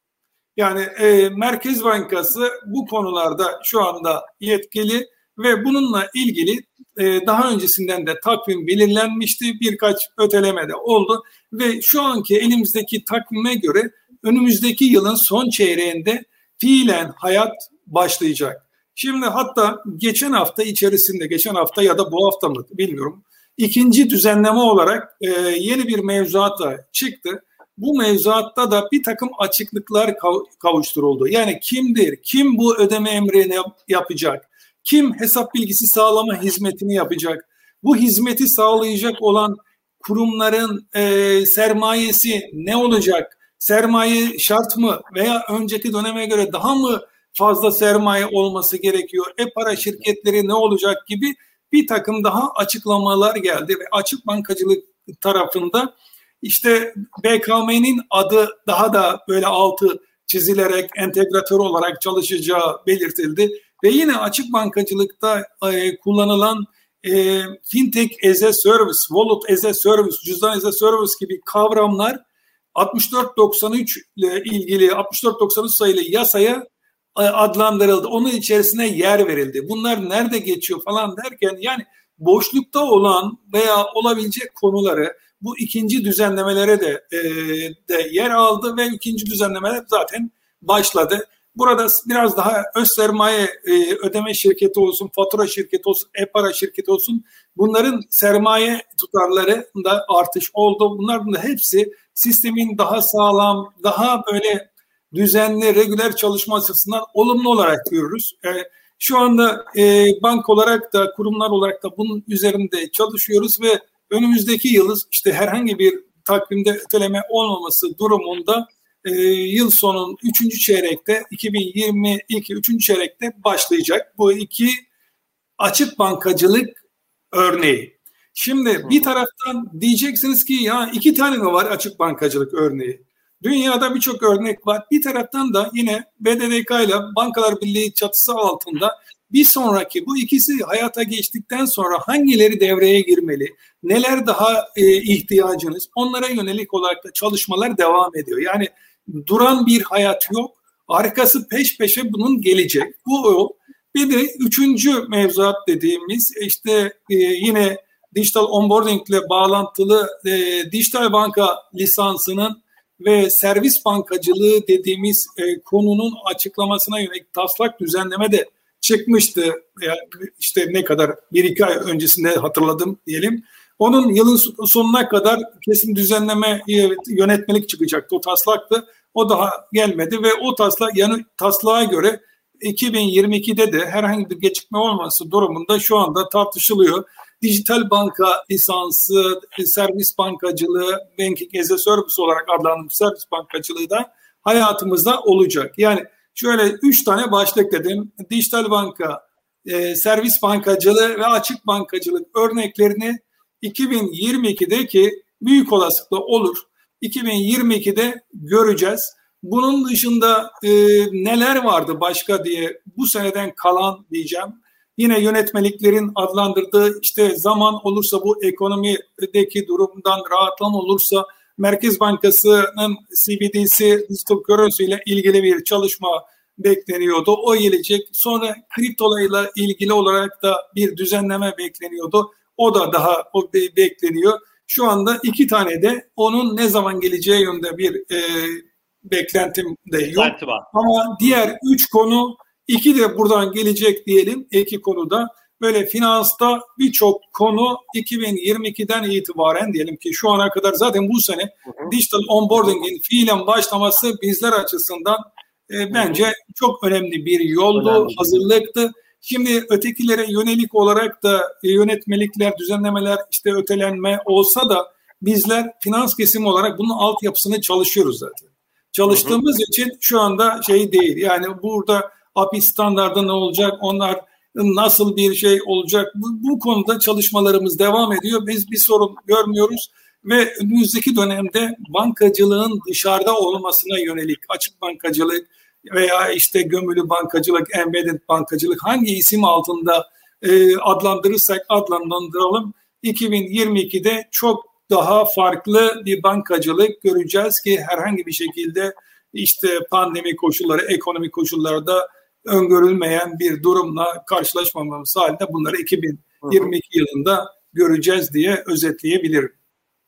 Yani e, Merkez Bankası bu konularda şu anda yetkili ve bununla ilgili e, daha öncesinden de takvim belirlenmişti. Birkaç öteleme de oldu ve şu anki elimizdeki takvime göre önümüzdeki yılın son çeyreğinde fiilen hayat başlayacak. Şimdi hatta geçen hafta içerisinde, geçen hafta ya da bu hafta mı bilmiyorum, ikinci düzenleme olarak e, yeni bir mevzuat da çıktı. Bu mevzuatta da bir takım açıklıklar kavuşturuldu. Yani kimdir, kim bu ödeme emrini yap, yapacak, kim hesap bilgisi sağlama hizmetini yapacak, bu hizmeti sağlayacak olan kurumların e, sermayesi ne olacak, sermaye şart mı veya önceki döneme göre daha mı fazla sermaye olması gerekiyor, e-para şirketleri ne olacak gibi bir takım daha açıklamalar geldi ve açık bankacılık tarafında işte BKM'nin adı daha da böyle altı çizilerek entegratör olarak çalışacağı belirtildi. Ve yine açık bankacılıkta e, kullanılan e, fintech as a service, wallet as a service, cüzdan as a service gibi kavramlar 6493 ile ilgili 6493 sayılı yasaya e, adlandırıldı. Onun içerisine yer verildi. Bunlar nerede geçiyor falan derken yani boşlukta olan veya olabilecek konuları bu ikinci düzenlemelere de, e, de yer aldı ve ikinci düzenlemeler zaten başladı. Burada biraz daha öz sermaye e, ödeme şirketi olsun, fatura şirketi olsun, e-para şirketi olsun bunların sermaye tutarlarında artış oldu. Bunların da hepsi sistemin daha sağlam, daha böyle düzenli, regüler çalışma açısından olumlu olarak görürüz. E, şu anda e, bank olarak da kurumlar olarak da bunun üzerinde çalışıyoruz ve önümüzdeki yıl işte herhangi bir takvimde öteleme olmaması durumunda e, yıl sonun 3. çeyrekte 2022 3. çeyrekte başlayacak. Bu iki açık bankacılık örneği. Şimdi bir taraftan diyeceksiniz ki ya iki tane mi var açık bankacılık örneği? Dünyada birçok örnek var. Bir taraftan da yine BDDK ile Bankalar Birliği çatısı altında bir sonraki bu ikisi hayata geçtikten sonra hangileri devreye girmeli? Neler daha e, ihtiyacınız? Onlara yönelik olarak da çalışmalar devam ediyor. Yani duran bir hayat yok. Arkası peş peşe bunun gelecek. Bu o. Bir de üçüncü mevzuat dediğimiz işte e, yine dijital onboarding ile bağlantılı e, dijital banka lisansının ve servis bankacılığı dediğimiz e, konunun açıklamasına yönelik taslak düzenleme de çıkmıştı. Yani işte ne kadar bir iki ay öncesinde hatırladım diyelim. Onun yılın sonuna kadar kesin düzenleme yönetmelik çıkacaktı. O taslaktı. O daha gelmedi ve o taslak yani taslağa göre 2022'de de herhangi bir gecikme olması durumunda şu anda tartışılıyor. Dijital banka lisansı, servis bankacılığı, banking as a service olarak adlandırılmış servis bankacılığı da hayatımızda olacak. Yani şöyle üç tane başlık dedim. Dijital banka, e, servis bankacılığı ve açık bankacılık örneklerini 2022'deki büyük olasılıkla olur. 2022'de göreceğiz. Bunun dışında e, neler vardı başka diye bu seneden kalan diyeceğim. Yine yönetmeliklerin adlandırdığı işte zaman olursa bu ekonomideki durumdan rahatlama olursa Merkez Bankası'nın CBDC Digital Currency ile ilgili bir çalışma bekleniyordu. O gelecek. Sonra kriptolarla ilgili olarak da bir düzenleme bekleniyordu. O da daha o bekleniyor. Şu anda iki tane de onun ne zaman geleceği yönde bir e, beklentim de yok. Ama diğer üç konu iki de buradan gelecek diyelim. iki konuda böyle finansta birçok konu 2022'den itibaren diyelim ki şu ana kadar zaten bu sene hı hı. digital onboarding'in fiilen başlaması bizler açısından e, bence çok önemli bir yoldu, önemli. hazırlıktı. Şimdi ötekilere yönelik olarak da e, yönetmelikler, düzenlemeler, işte ötelenme olsa da bizler finans kesimi olarak bunun altyapısını çalışıyoruz zaten. Çalıştığımız hı hı. için şu anda şey değil. Yani burada API standardı ne olacak? Onlar nasıl bir şey olacak? Bu, bu konuda çalışmalarımız devam ediyor. Biz bir sorun görmüyoruz ve önümüzdeki dönemde bankacılığın dışarıda olmasına yönelik açık bankacılık veya işte gömülü bankacılık, embedded bankacılık hangi isim altında e, adlandırırsak adlandıralım 2022'de çok daha farklı bir bankacılık göreceğiz ki herhangi bir şekilde işte pandemi koşulları, ekonomik koşullarda öngörülmeyen bir durumla karşılaşmamamız halinde bunları 2022 yılında göreceğiz diye özetleyebilirim.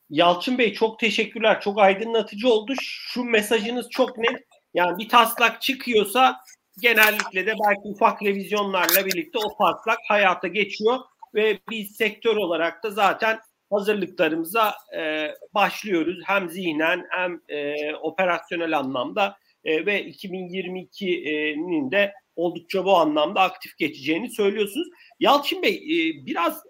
Yalçın Bey çok teşekkürler. Çok aydınlatıcı oldu. Şu mesajınız çok net. Yani bir taslak çıkıyorsa genellikle de belki ufak revizyonlarla birlikte o taslak hayata geçiyor ve biz sektör olarak da zaten hazırlıklarımıza e, başlıyoruz. Hem zihnen hem e, operasyonel anlamda e, ve 2022'nin de oldukça bu anlamda aktif geçeceğini söylüyorsunuz. Yalçın Bey e, biraz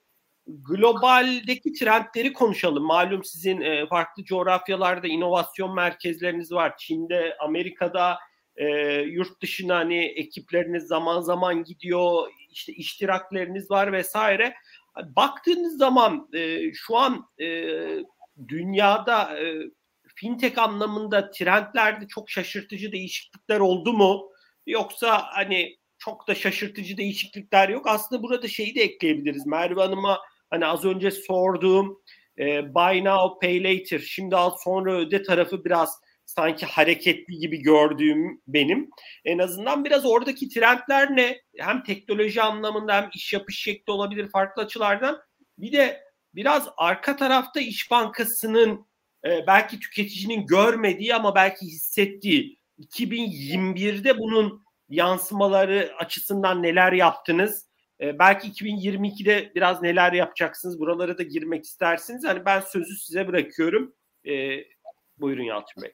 globaldeki trendleri konuşalım. Malum sizin e, farklı coğrafyalarda inovasyon merkezleriniz var. Çin'de, Amerika'da, e, yurt dışına hani ekipleriniz zaman zaman gidiyor. İşte iştirakleriniz var vesaire. Baktığınız zaman şu an dünyada e, fintech anlamında trendlerde çok şaşırtıcı değişiklikler oldu mu? Yoksa hani çok da şaşırtıcı değişiklikler yok. Aslında burada şeyi de ekleyebiliriz. Merve Hanım'a hani az önce sorduğum e, buy now pay later şimdi al sonra öde tarafı biraz sanki hareketli gibi gördüğüm benim. En azından biraz oradaki trendler ne? Hem teknoloji anlamında hem iş yapış şekli olabilir farklı açılardan. Bir de biraz arka tarafta İş Bankası'nın e, belki tüketicinin görmediği ama belki hissettiği 2021'de bunun yansımaları açısından neler yaptınız? E, belki 2022'de biraz neler yapacaksınız? Buralara da girmek istersiniz. Hani ben sözü size bırakıyorum. E, buyurun Yalçın Bey.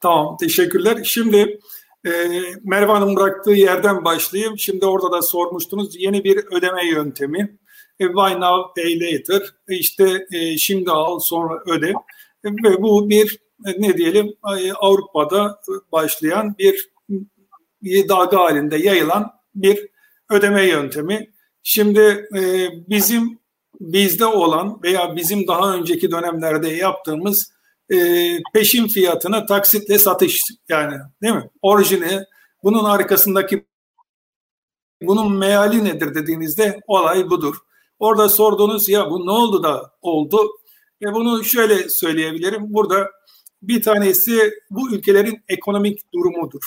Tamam, teşekkürler. Şimdi e, Merve Hanım bıraktığı yerden başlayayım. Şimdi orada da sormuştunuz yeni bir ödeme yöntemi. E, buy now, pay later. E, işte e, şimdi al, sonra öde. E, ve bu bir ne diyelim e, Avrupa'da başlayan bir, dalga halinde yayılan bir ödeme yöntemi. Şimdi e, bizim bizde olan veya bizim daha önceki dönemlerde yaptığımız e, peşin fiyatına taksitle satış yani değil mi? Orijini bunun arkasındaki bunun meali nedir dediğinizde olay budur. Orada sorduğunuz ya bu ne oldu da oldu? E bunu şöyle söyleyebilirim. Burada bir tanesi bu ülkelerin ekonomik durumudur.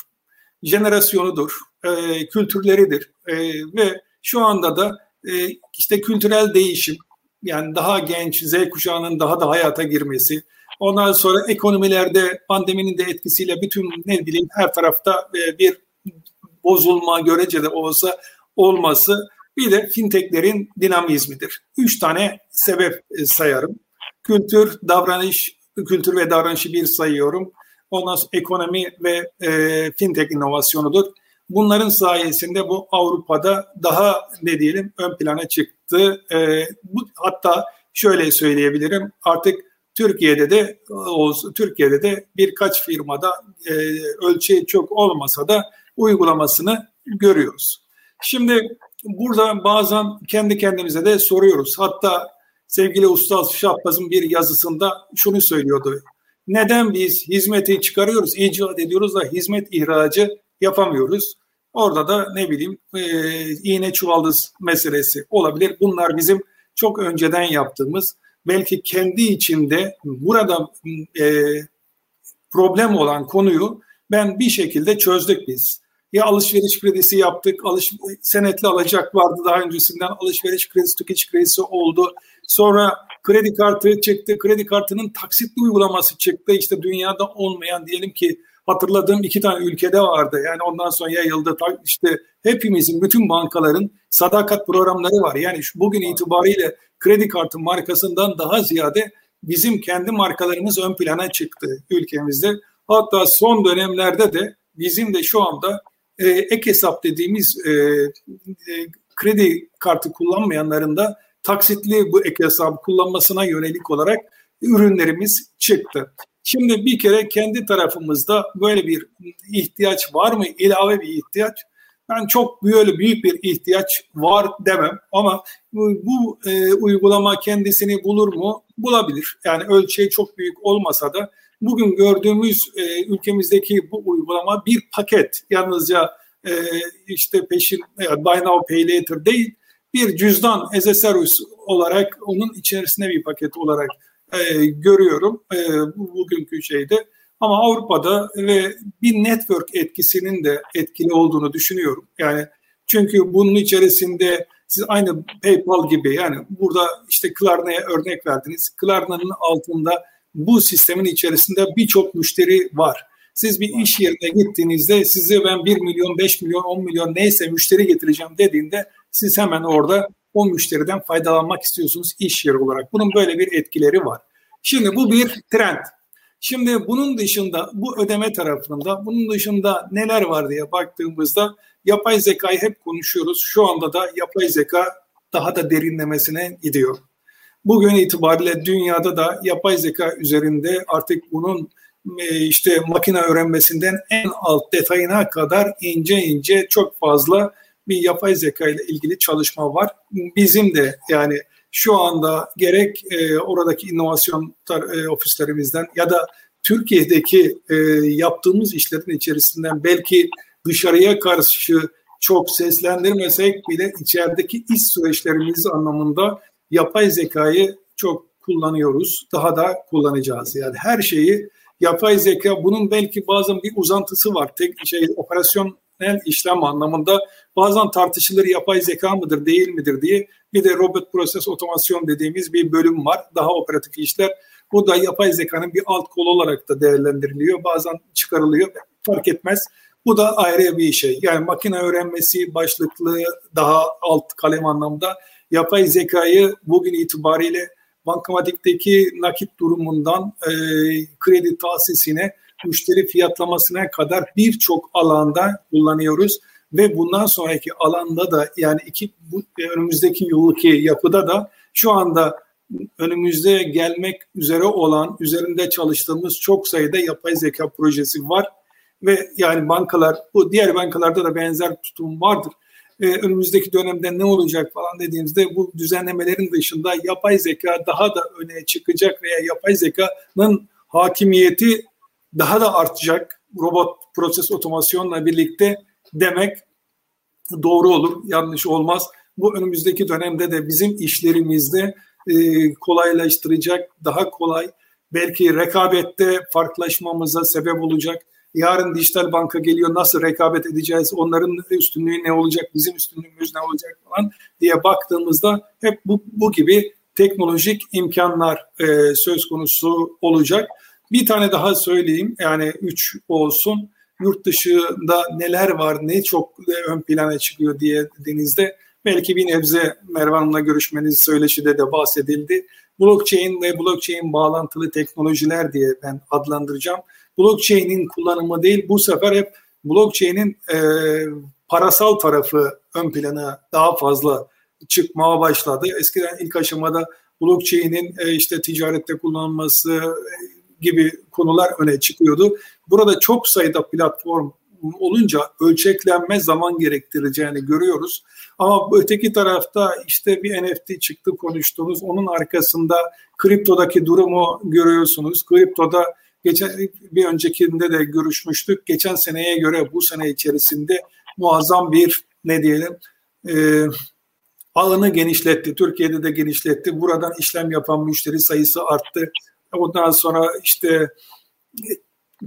Jenerasyonudur, e, kültürleridir. E, ve şu anda da e, işte kültürel değişim, yani daha genç Z kuşağının daha da hayata girmesi, ondan sonra ekonomilerde pandeminin de etkisiyle bütün ne bileyim her tarafta e, bir bozulma görece de olsa olması bir de fintechlerin dinamizmidir. Üç tane sebep e, sayarım. Kültür, davranış, kültür ve davranışı bir sayıyorum. Ondan sonra ekonomi ve e, fintech inovasyonudur. Bunların sayesinde bu Avrupa'da daha ne diyelim ön plana çıktı. E, bu, hatta şöyle söyleyebilirim artık Türkiye'de de Türkiye'de de birkaç firmada e, ölçeği çok olmasa da uygulamasını görüyoruz. Şimdi burada bazen kendi kendimize de soruyoruz. Hatta sevgili Ustaz Şahbaz'ın bir yazısında şunu söylüyordu. Neden biz hizmeti çıkarıyoruz, icat ediyoruz da hizmet ihracı yapamıyoruz? Orada da ne bileyim e, iğne çuvaldız meselesi olabilir. Bunlar bizim çok önceden yaptığımız belki kendi içinde burada e, problem olan konuyu ben bir şekilde çözdük biz. Ya alışveriş kredisi yaptık, alış, senetli alacak vardı daha öncesinden alışveriş kredisi, tüketici kredisi oldu. Sonra kredi kartı çıktı, kredi kartının taksitli uygulaması çıktı. İşte dünyada olmayan diyelim ki hatırladığım iki tane ülkede vardı. Yani ondan sonra yayıldı. İşte hepimizin, bütün bankaların sadakat programları var. Yani şu bugün itibariyle kredi kartı markasından daha ziyade bizim kendi markalarımız ön plana çıktı ülkemizde. Hatta son dönemlerde de bizim de şu anda e, ek hesap dediğimiz e, e, kredi kartı kullanmayanların da taksitli bu ek hesabı kullanmasına yönelik olarak ürünlerimiz çıktı. Şimdi bir kere kendi tarafımızda böyle bir ihtiyaç var mı? İlave bir ihtiyaç. Ben çok böyle büyük bir ihtiyaç var demem ama bu, bu e, uygulama kendisini bulur mu? Bulabilir. Yani ölçeği çok büyük olmasa da bugün gördüğümüz e, ülkemizdeki bu uygulama bir paket. Yalnızca e, işte peşin e, buy now pay later değil bir cüzdan as a service olarak onun içerisinde bir paket olarak e, görüyorum e, bu, bugünkü şeyde. Ama Avrupa'da ve bir network etkisinin de etkili olduğunu düşünüyorum. Yani çünkü bunun içerisinde siz aynı PayPal gibi yani burada işte Klarna'ya örnek verdiniz. Klarna'nın altında bu sistemin içerisinde birçok müşteri var. Siz bir iş yerine gittiğinizde size ben 1 milyon, 5 milyon, 10 milyon neyse müşteri getireceğim dediğinde siz hemen orada o müşteriden faydalanmak istiyorsunuz iş yeri olarak. Bunun böyle bir etkileri var. Şimdi bu bir trend. Şimdi bunun dışında bu ödeme tarafında bunun dışında neler var diye baktığımızda yapay zekayı hep konuşuyoruz. Şu anda da yapay zeka daha da derinlemesine gidiyor. Bugün itibariyle dünyada da yapay zeka üzerinde artık bunun e, işte makine öğrenmesinden en alt detayına kadar ince ince çok fazla bir yapay zeka ile ilgili çalışma var. Bizim de yani şu anda gerek e, oradaki inovasyon e, ofislerimizden ya da Türkiye'deki e, yaptığımız işlerin içerisinden belki dışarıya karşı çok seslendirmesek bile içerideki iş süreçlerimiz anlamında yapay zekayı çok kullanıyoruz. Daha da kullanacağız. Yani her şeyi yapay zeka bunun belki bazen bir uzantısı var. Tek şey operasyon işlem anlamında bazen tartışılır yapay zeka mıdır değil midir diye bir de robot proses otomasyon dediğimiz bir bölüm var. Daha operatif işler. Bu da yapay zekanın bir alt kolu olarak da değerlendiriliyor. Bazen çıkarılıyor. Fark etmez. Bu da ayrı bir şey. Yani makine öğrenmesi başlıklı daha alt kalem anlamda yapay zekayı bugün itibariyle bankamatikteki nakit durumundan e, kredi tahsisine müşteri fiyatlamasına kadar birçok alanda kullanıyoruz ve bundan sonraki alanda da yani iki bu, önümüzdeki yılki yapıda da şu anda önümüzde gelmek üzere olan üzerinde çalıştığımız çok sayıda yapay zeka projesi var ve yani bankalar bu diğer bankalarda da benzer tutum vardır. Ee, önümüzdeki dönemde ne olacak falan dediğimizde bu düzenlemelerin dışında yapay zeka daha da öne çıkacak veya yapay zekanın hakimiyeti daha da artacak robot proses otomasyonla birlikte demek doğru olur, yanlış olmaz. Bu önümüzdeki dönemde de bizim işlerimizde e, kolaylaştıracak, daha kolay, belki rekabette farklılaşmamıza sebep olacak. Yarın dijital banka geliyor, nasıl rekabet edeceğiz, onların üstünlüğü ne olacak, bizim üstünlüğümüz ne olacak falan diye baktığımızda hep bu, bu gibi teknolojik imkanlar e, söz konusu olacak. Bir tane daha söyleyeyim yani üç olsun. Yurt dışında neler var, ne çok ön plana çıkıyor diye dediğinizde belki bir nebze Merve Hanım'la görüşmeniz söyleşide de bahsedildi. Blockchain ve blockchain bağlantılı teknolojiler diye ben adlandıracağım. Blockchain'in kullanımı değil bu sefer hep blockchain'in e, parasal tarafı ön plana daha fazla çıkmaya başladı. Eskiden ilk aşamada blockchain'in e, işte ticarette kullanılması, gibi konular öne çıkıyordu. Burada çok sayıda platform olunca ölçeklenme zaman gerektireceğini görüyoruz. Ama öteki tarafta işte bir NFT çıktı konuştuğumuz onun arkasında kriptodaki durumu görüyorsunuz. Kriptoda geçen bir öncekinde de görüşmüştük. Geçen seneye göre bu sene içerisinde muazzam bir ne diyelim e, ağını genişletti. Türkiye'de de genişletti. Buradan işlem yapan müşteri sayısı arttı. Ondan sonra işte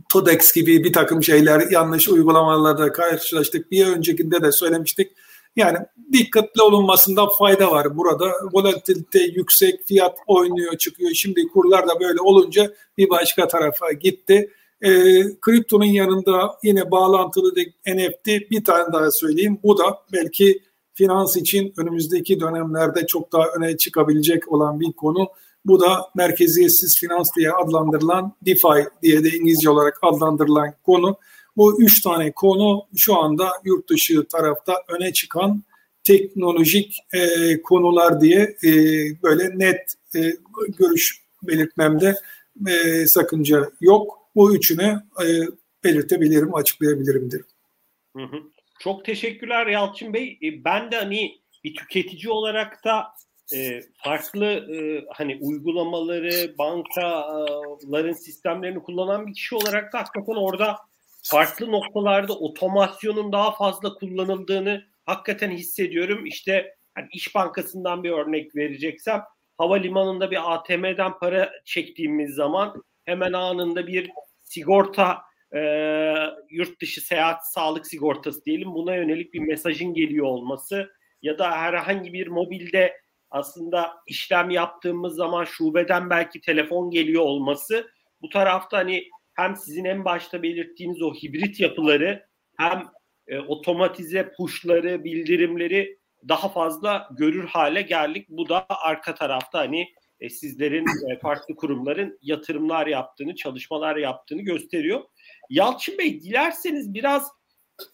TODEX gibi bir takım şeyler yanlış uygulamalarda karşılaştık. Bir öncekinde de söylemiştik. Yani dikkatli olunmasında fayda var burada. Volatilite yüksek, fiyat oynuyor, çıkıyor. Şimdi kurlar da böyle olunca bir başka tarafa gitti. E, kriptonun yanında yine bağlantılı NFT bir tane daha söyleyeyim. Bu da belki finans için önümüzdeki dönemlerde çok daha öne çıkabilecek olan bir konu. Bu da merkeziyetsiz finans diye adlandırılan DeFi diye de İngilizce olarak adlandırılan konu. Bu üç tane konu şu anda yurt dışı tarafta öne çıkan teknolojik e, konular diye e, böyle net e, görüş belirtmemde e, sakınca yok. Bu üçüne e, belirtebilirim, açıklayabilirim derim. Çok teşekkürler Yalçın Bey. E, ben de hani bir tüketici olarak da e, farklı e, hani uygulamaları, bankaların sistemlerini kullanan bir kişi olarak da hakikaten orada farklı noktalarda otomasyonun daha fazla kullanıldığını hakikaten hissediyorum. İşte hani İş Bankası'ndan bir örnek vereceksem havalimanında bir ATM'den para çektiğimiz zaman hemen anında bir sigorta e, yurt dışı seyahat sağlık sigortası diyelim buna yönelik bir mesajın geliyor olması ya da herhangi bir mobilde aslında işlem yaptığımız zaman şubeden belki telefon geliyor olması bu tarafta hani hem sizin en başta belirttiğiniz o hibrit yapıları hem e, otomatize pushları, bildirimleri daha fazla görür hale geldik. Bu da arka tarafta hani e, sizlerin e, farklı kurumların yatırımlar yaptığını, çalışmalar yaptığını gösteriyor. Yalçın Bey dilerseniz biraz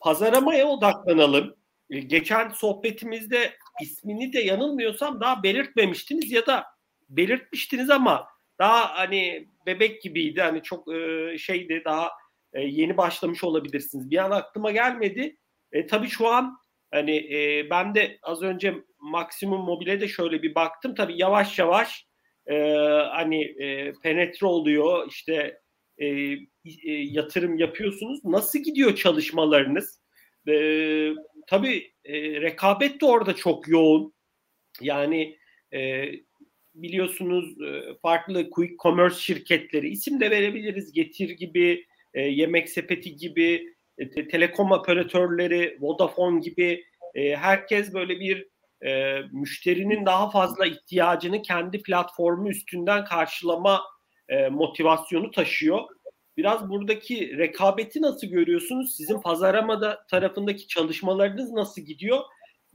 pazaramaya odaklanalım. E, geçen sohbetimizde ismini de yanılmıyorsam daha belirtmemiştiniz ya da belirtmiştiniz ama daha hani bebek gibiydi. Hani çok e, şeydi daha e, yeni başlamış olabilirsiniz. Bir an aklıma gelmedi. E, tabii şu an hani e, ben de az önce maksimum mobile de şöyle bir baktım. Tabii yavaş yavaş e, hani e, penetre oluyor işte e, e, yatırım yapıyorsunuz. Nasıl gidiyor çalışmalarınız? E, tabii e, rekabet de orada çok yoğun. Yani biliyorsunuz e, farklı quick commerce şirketleri isim de verebiliriz. Getir gibi, e, Yemek Sepeti gibi, e, te, telekom operatörleri, Vodafone gibi herkes böyle bir müşterinin daha fazla ihtiyacını kendi platformu üstünden karşılama motivasyonu taşıyor. Biraz buradaki rekabeti nasıl görüyorsunuz? Sizin pazarlamada tarafındaki çalışmalarınız nasıl gidiyor?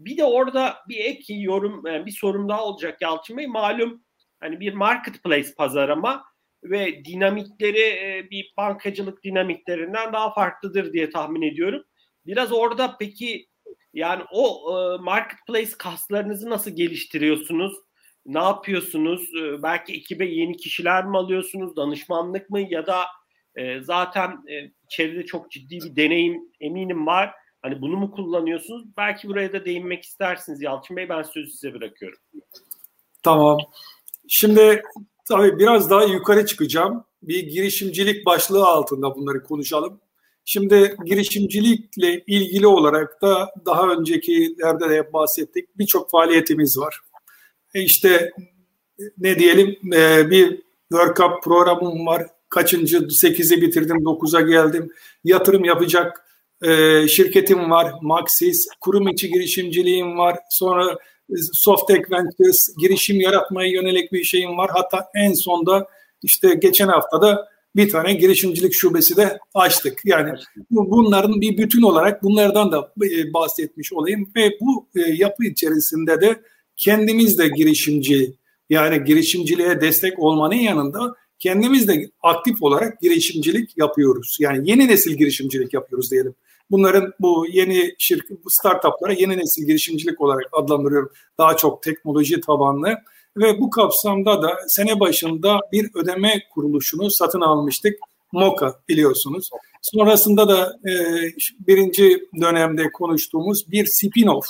Bir de orada bir ek yorum, yani bir sorum daha olacak Yalçın Bey. Malum hani bir marketplace pazarlama ve dinamikleri e, bir bankacılık dinamiklerinden daha farklıdır diye tahmin ediyorum. Biraz orada peki yani o e, marketplace kaslarınızı nasıl geliştiriyorsunuz? Ne yapıyorsunuz? E, belki ekibe yeni kişiler mi alıyorsunuz? Danışmanlık mı? Ya da e, zaten e, içeride çok ciddi bir deneyim eminim var. Hani bunu mu kullanıyorsunuz? Belki buraya da değinmek istersiniz Yalçın Bey. Ben sözü size bırakıyorum. Tamam. Şimdi tabii biraz daha yukarı çıkacağım. Bir girişimcilik başlığı altında bunları konuşalım. Şimdi girişimcilikle ilgili olarak da daha öncekilerde de bahsettik. Birçok faaliyetimiz var. E işte ne diyelim e, bir workup programım var. Kaçıncı? 8'i bitirdim, 9'a geldim. Yatırım yapacak e, şirketim var. Maxis, kurum içi girişimciliğim var. Sonra Softek Ventures girişim yaratmaya yönelik bir şeyim var. Hatta en sonda işte geçen haftada bir tane girişimcilik şubesi de açtık. Yani bunların bir bütün olarak bunlardan da e, bahsetmiş olayım ve bu e, yapı içerisinde de kendimiz de girişimci yani girişimciliğe destek olmanın yanında kendimiz de aktif olarak girişimcilik yapıyoruz. Yani yeni nesil girişimcilik yapıyoruz diyelim. Bunların bu yeni şirket, bu startuplara yeni nesil girişimcilik olarak adlandırıyorum. Daha çok teknoloji tabanlı. Ve bu kapsamda da sene başında bir ödeme kuruluşunu satın almıştık. Moka biliyorsunuz. Sonrasında da e, birinci dönemde konuştuğumuz bir spin-off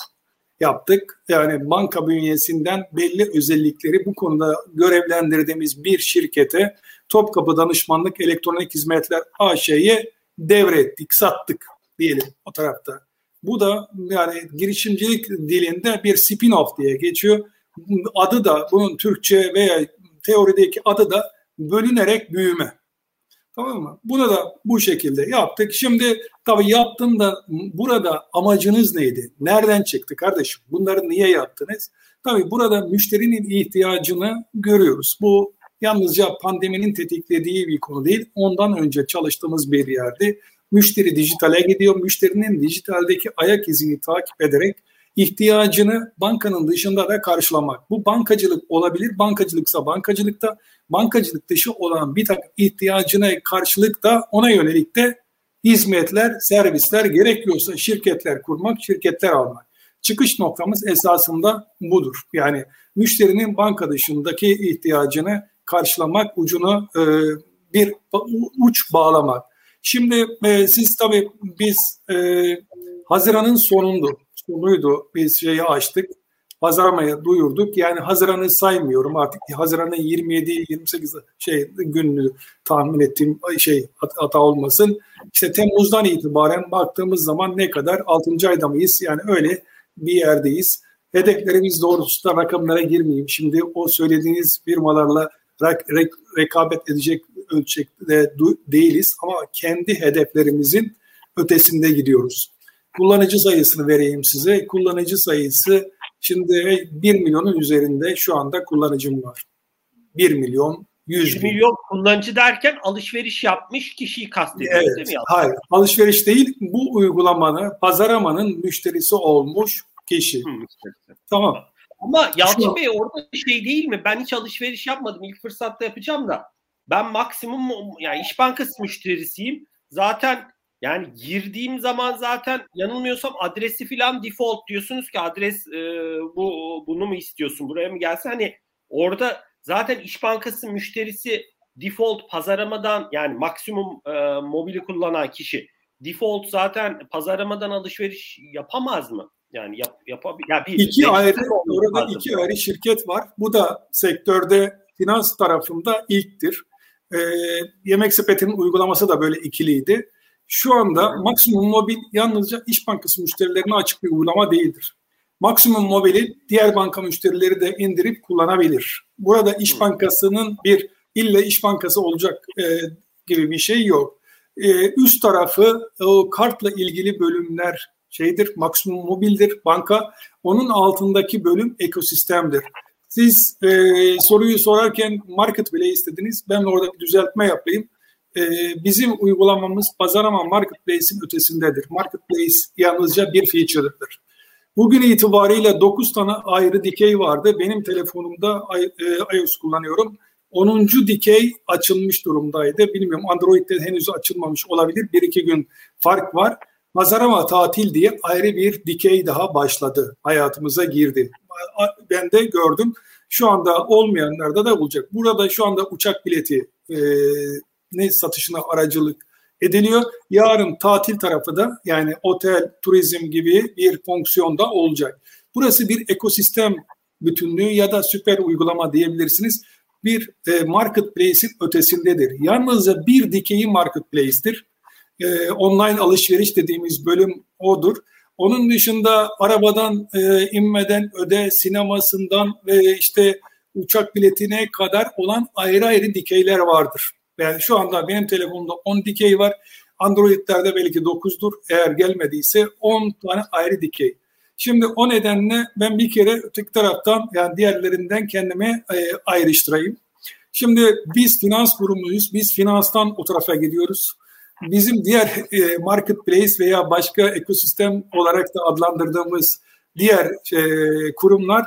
yaptık. Yani banka bünyesinden belli özellikleri bu konuda görevlendirdiğimiz bir şirkete Topkapı Danışmanlık Elektronik Hizmetler AŞ'ye devrettik, sattık diyelim o tarafta. Bu da yani girişimcilik dilinde bir spin-off diye geçiyor. Adı da bunun Türkçe veya teorideki adı da bölünerek büyüme. Tamam mı? Bunu da bu şekilde yaptık. Şimdi tabii yaptığımda burada amacınız neydi? Nereden çıktı kardeşim? Bunları niye yaptınız? Tabii burada müşterinin ihtiyacını görüyoruz. Bu yalnızca pandeminin tetiklediği bir konu değil. Ondan önce çalıştığımız bir yerde müşteri dijitale gidiyor. Müşterinin dijitaldeki ayak izini takip ederek ihtiyacını bankanın dışında da karşılamak. Bu bankacılık olabilir. Bankacılıksa bankacılıkta, bankacılık dışı olan bir takım ihtiyacına karşılık da ona yönelik de hizmetler, servisler gerekiyorsa şirketler kurmak, şirketler almak. Çıkış noktamız esasında budur. Yani müşterinin banka dışındaki ihtiyacını karşılamak, ucunu e, bir uç bağlamak. Şimdi e, siz tabii biz e, Haziran'ın sonundu sonuydu. Biz şeyi açtık. Haziran'a duyurduk. Yani Haziran'ı saymıyorum artık. Haziran'ın 27-28 şey gününü tahmin ettiğim şey hata olmasın. İşte Temmuz'dan itibaren baktığımız zaman ne kadar? 6. ayda mıyız? Yani öyle bir yerdeyiz. Hedeflerimiz doğrultusunda rakamlara girmeyeyim. Şimdi o söylediğiniz firmalarla re- rekabet edecek ölçekte değiliz ama kendi hedeflerimizin ötesinde gidiyoruz. Kullanıcı sayısını vereyim size. Kullanıcı sayısı şimdi 1 milyonun üzerinde şu anda kullanıcım var. 1 milyon 100 1 milyon kullanıcı derken alışveriş yapmış kişiyi kastediyoruz evet, değil mi? Hayır, alışveriş değil. Bu uygulamanın, pazaramanın müşterisi olmuş kişi. Hı, tamam. Ama Yalçın Bey orada şey değil mi? Ben hiç alışveriş yapmadım. İlk fırsatta yapacağım da. Ben maksimum yani İş Bankası müşterisiyim. Zaten yani girdiğim zaman zaten yanılmıyorsam adresi filan default diyorsunuz ki adres e, bu bunu mu istiyorsun buraya mı gelsin hani orada zaten İş Bankası müşterisi default pazaramadan yani maksimum e, mobili kullanan kişi default zaten pazaramadan alışveriş yapamaz mı? Yani yap, yapabilir. Yani bir, iki ayrı orada iki ayrı şirket var. Bu da sektörde finans tarafında ilktir. Ee, Yemek Sepeti'nin uygulaması da böyle ikiliydi. Şu anda Maksimum Mobil yalnızca İş Bankası müşterilerine açık bir uygulama değildir. Maksimum Mobil'i diğer banka müşterileri de indirip kullanabilir. Burada İş Bankası'nın bir ille İş Bankası olacak e, gibi bir şey yok. E, üst tarafı o kartla ilgili bölümler şeydir, Maksimum Mobil'dir banka. Onun altındaki bölüm ekosistemdir. Siz e, soruyu sorarken marketplace istediniz. Ben orada bir düzeltme yapayım e, bizim uygulamamız Pazarama Marketplace'in ötesindedir. Marketplace yalnızca bir feature'dır. Bugün itibariyle 9 tane ayrı dikey vardı. Benim telefonumda e, iOS kullanıyorum. 10. dikey açılmış durumdaydı. Bilmiyorum Android'de henüz açılmamış olabilir. Bir iki gün fark var. Pazarama tatil diye ayrı bir dikey daha başladı. Hayatımıza girdi. Ben de gördüm. Şu anda olmayanlarda da olacak. Burada şu anda uçak bileti e, ne satışına aracılık ediliyor. Yarın tatil tarafı da yani otel, turizm gibi bir fonksiyonda olacak. Burası bir ekosistem bütünlüğü ya da süper uygulama diyebilirsiniz. Bir e, marketplace'in ötesindedir. Yalnızca bir dikeyi marketplace'tir. E, online alışveriş dediğimiz bölüm odur. Onun dışında arabadan e, inmeden öde, sinemasından ve işte uçak biletine kadar olan ayrı ayrı dikeyler vardır. Yani şu anda benim telefonumda 10 dikey var. Android'lerde belki 9'dur. Eğer gelmediyse 10 tane ayrı dikey. Şimdi o nedenle ben bir kere öteki taraftan yani diğerlerinden kendimi e, ayrıştırayım. Şimdi biz finans kurumuyuz. Biz finanstan o tarafa gidiyoruz. Bizim diğer e, marketplace veya başka ekosistem olarak da adlandırdığımız diğer e, kurumlar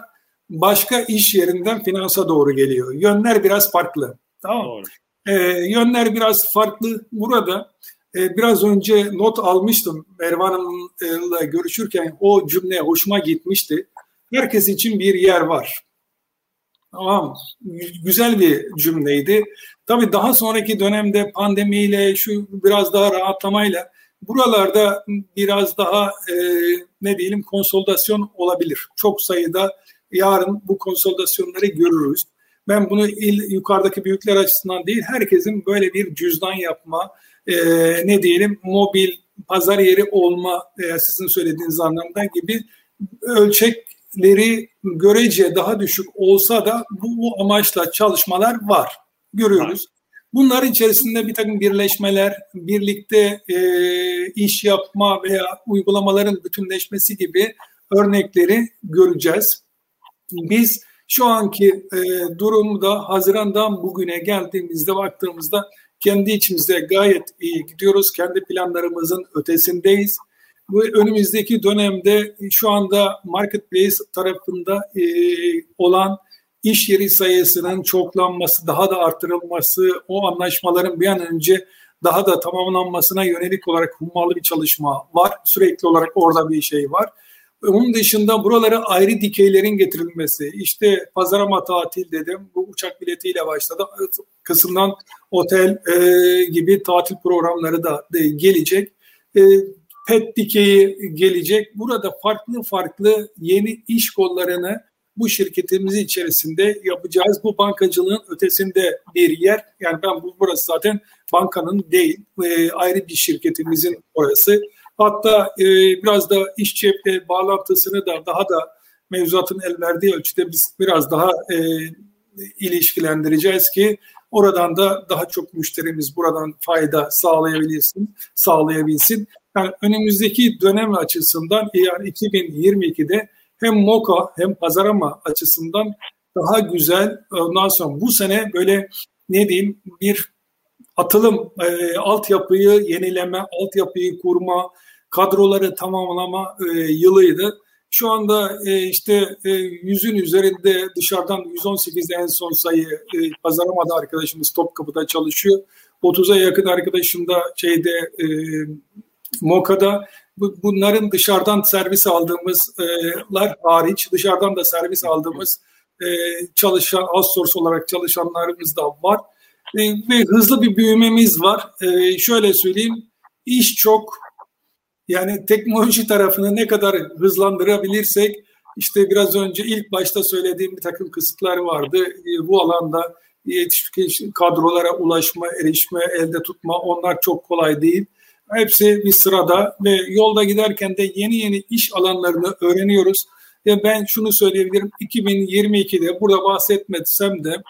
başka iş yerinden finansa doğru geliyor. Yönler biraz farklı. Tamam Doğru. E, yönler biraz farklı. Burada e, biraz önce not almıştım Merve Hanım'la görüşürken o cümle hoşuma gitmişti. Herkes için bir yer var. Tamam Güzel bir cümleydi. Tabii daha sonraki dönemde pandemiyle şu biraz daha rahatlamayla buralarda biraz daha e, ne diyelim konsolidasyon olabilir. Çok sayıda yarın bu konsolidasyonları görürüz. Ben bunu il, yukarıdaki büyükler açısından değil, herkesin böyle bir cüzdan yapma, e, ne diyelim mobil pazar yeri olma veya sizin söylediğiniz anlamda gibi ölçekleri görece daha düşük olsa da bu, bu amaçla çalışmalar var. Görüyoruz. Bunların içerisinde bir takım birleşmeler, birlikte e, iş yapma veya uygulamaların bütünleşmesi gibi örnekleri göreceğiz. Biz şu anki e, durumda Haziran'dan bugüne geldiğimizde baktığımızda kendi içimizde gayet iyi gidiyoruz. Kendi planlarımızın ötesindeyiz. Bu önümüzdeki dönemde şu anda marketplace tarafında e, olan iş yeri sayısının çoklanması, daha da artırılması, o anlaşmaların bir an önce daha da tamamlanmasına yönelik olarak hummalı bir çalışma var. Sürekli olarak orada bir şey var. Onun dışında buralara ayrı dikeylerin getirilmesi, işte pazarama tatil dedim, bu uçak biletiyle başladı. Kısımdan otel e, gibi tatil programları da de gelecek. E, pet dikeyi gelecek. Burada farklı farklı yeni iş kollarını bu şirketimiz içerisinde yapacağız. Bu bankacılığın ötesinde bir yer. Yani ben bu burası zaten bankanın değil, e, ayrı bir şirketimizin orası. Hatta e, biraz da iş cephe bağlantısını da daha da mevzuatın el verdiği ölçüde biz biraz daha e, ilişkilendireceğiz ki oradan da daha çok müşterimiz buradan fayda sağlayabilsin, sağlayabilsin. Yani önümüzdeki dönem açısından yani 2022'de hem MOKA hem pazarama açısından daha güzel ondan sonra bu sene böyle ne diyeyim bir atılım, e, altyapıyı yenileme, altyapıyı kurma, kadroları tamamlama e, yılıydı. Şu anda e, işte e, üzerinde dışarıdan 118 en son sayı e, pazarlamada arkadaşımız Topkapı'da çalışıyor. 30'a yakın arkadaşım da şeyde e, Moka'da bunların dışarıdan servis aldığımızlar hariç dışarıdan da servis aldığımız e, çalışan outsource olarak çalışanlarımız da var. E, ve hızlı bir büyümemiz var. E, şöyle söyleyeyim iş çok yani teknoloji tarafını ne kadar hızlandırabilirsek işte biraz önce ilk başta söylediğim bir takım kısıtlar vardı. Bu alanda yetişmiş kadrolara ulaşma, erişme, elde tutma onlar çok kolay değil. Hepsi bir sırada ve yolda giderken de yeni yeni iş alanlarını öğreniyoruz. Ve ben şunu söyleyebilirim 2022'de burada bahsetmetsem de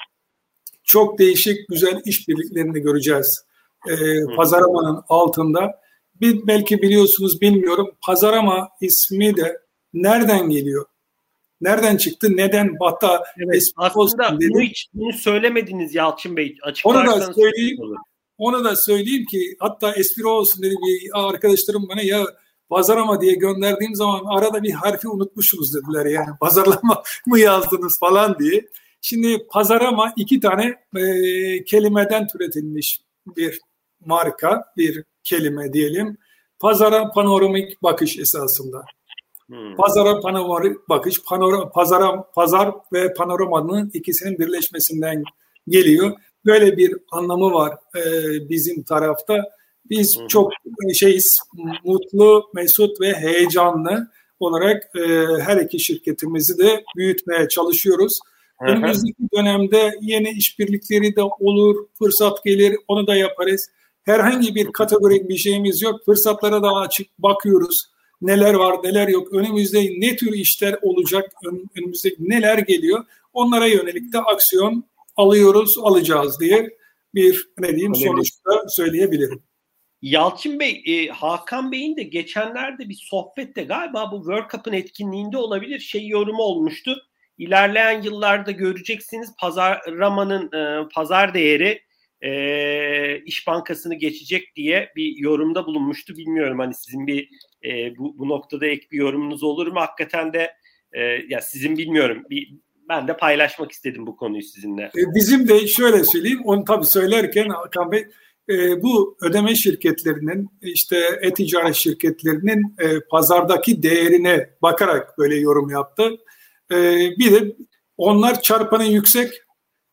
çok değişik güzel işbirliklerini göreceğiz. Ee, pazaramanın altında bir, belki biliyorsunuz bilmiyorum. Pazarama ismi de nereden geliyor? Nereden çıktı? Neden? Hatta evet, aslında bunu hiç bunu söylemediniz Yalçın Bey. Onu da söyleyeyim. Onu da söyleyeyim ki hatta espri olsun dedi bir arkadaşlarım bana ya pazarama diye gönderdiğim zaman arada bir harfi unutmuşsunuz dediler yani <laughs> pazarlama mı yazdınız falan diye. Şimdi pazarama iki tane e, kelimeden türetilmiş bir marka, bir kelime diyelim. Pazara panoramik bakış esasında. Hmm. Pazara panoramik bakış, panora, pazara, pazar ve panoramanın ikisinin birleşmesinden geliyor. Böyle bir anlamı var e, bizim tarafta. Biz çok şeyiz, mutlu, mesut ve heyecanlı olarak e, her iki şirketimizi de büyütmeye çalışıyoruz. Önümüzdeki dönemde yeni işbirlikleri de olur, fırsat gelir, onu da yaparız. Herhangi bir kategorik bir şeyimiz yok. Fırsatlara da açık bakıyoruz. Neler var, neler yok. Önümüzde ne tür işler olacak, önümüzde neler geliyor. Onlara yönelik de aksiyon alıyoruz, alacağız diye bir ne diyeyim sonuçta söyleyebilirim. Yalçın Bey, e, Hakan Bey'in de geçenlerde bir sohbette galiba bu World Cup'ın etkinliğinde olabilir şey yorumu olmuştu. İlerleyen yıllarda göreceksiniz pazarlamanın e, pazar değeri e, İş Bankası'nı geçecek diye bir yorumda bulunmuştu. Bilmiyorum hani sizin bir e, bu, bu noktada ek bir yorumunuz olur mu? Hakikaten de e, ya sizin bilmiyorum bir ben de paylaşmak istedim bu konuyu sizinle. E, bizim de şöyle söyleyeyim, onu tabii söylerken Hakan Bey, e, bu ödeme şirketlerinin, işte e-ticaret şirketlerinin e, pazardaki değerine bakarak böyle yorum yaptı. Bir de onlar çarpanı yüksek,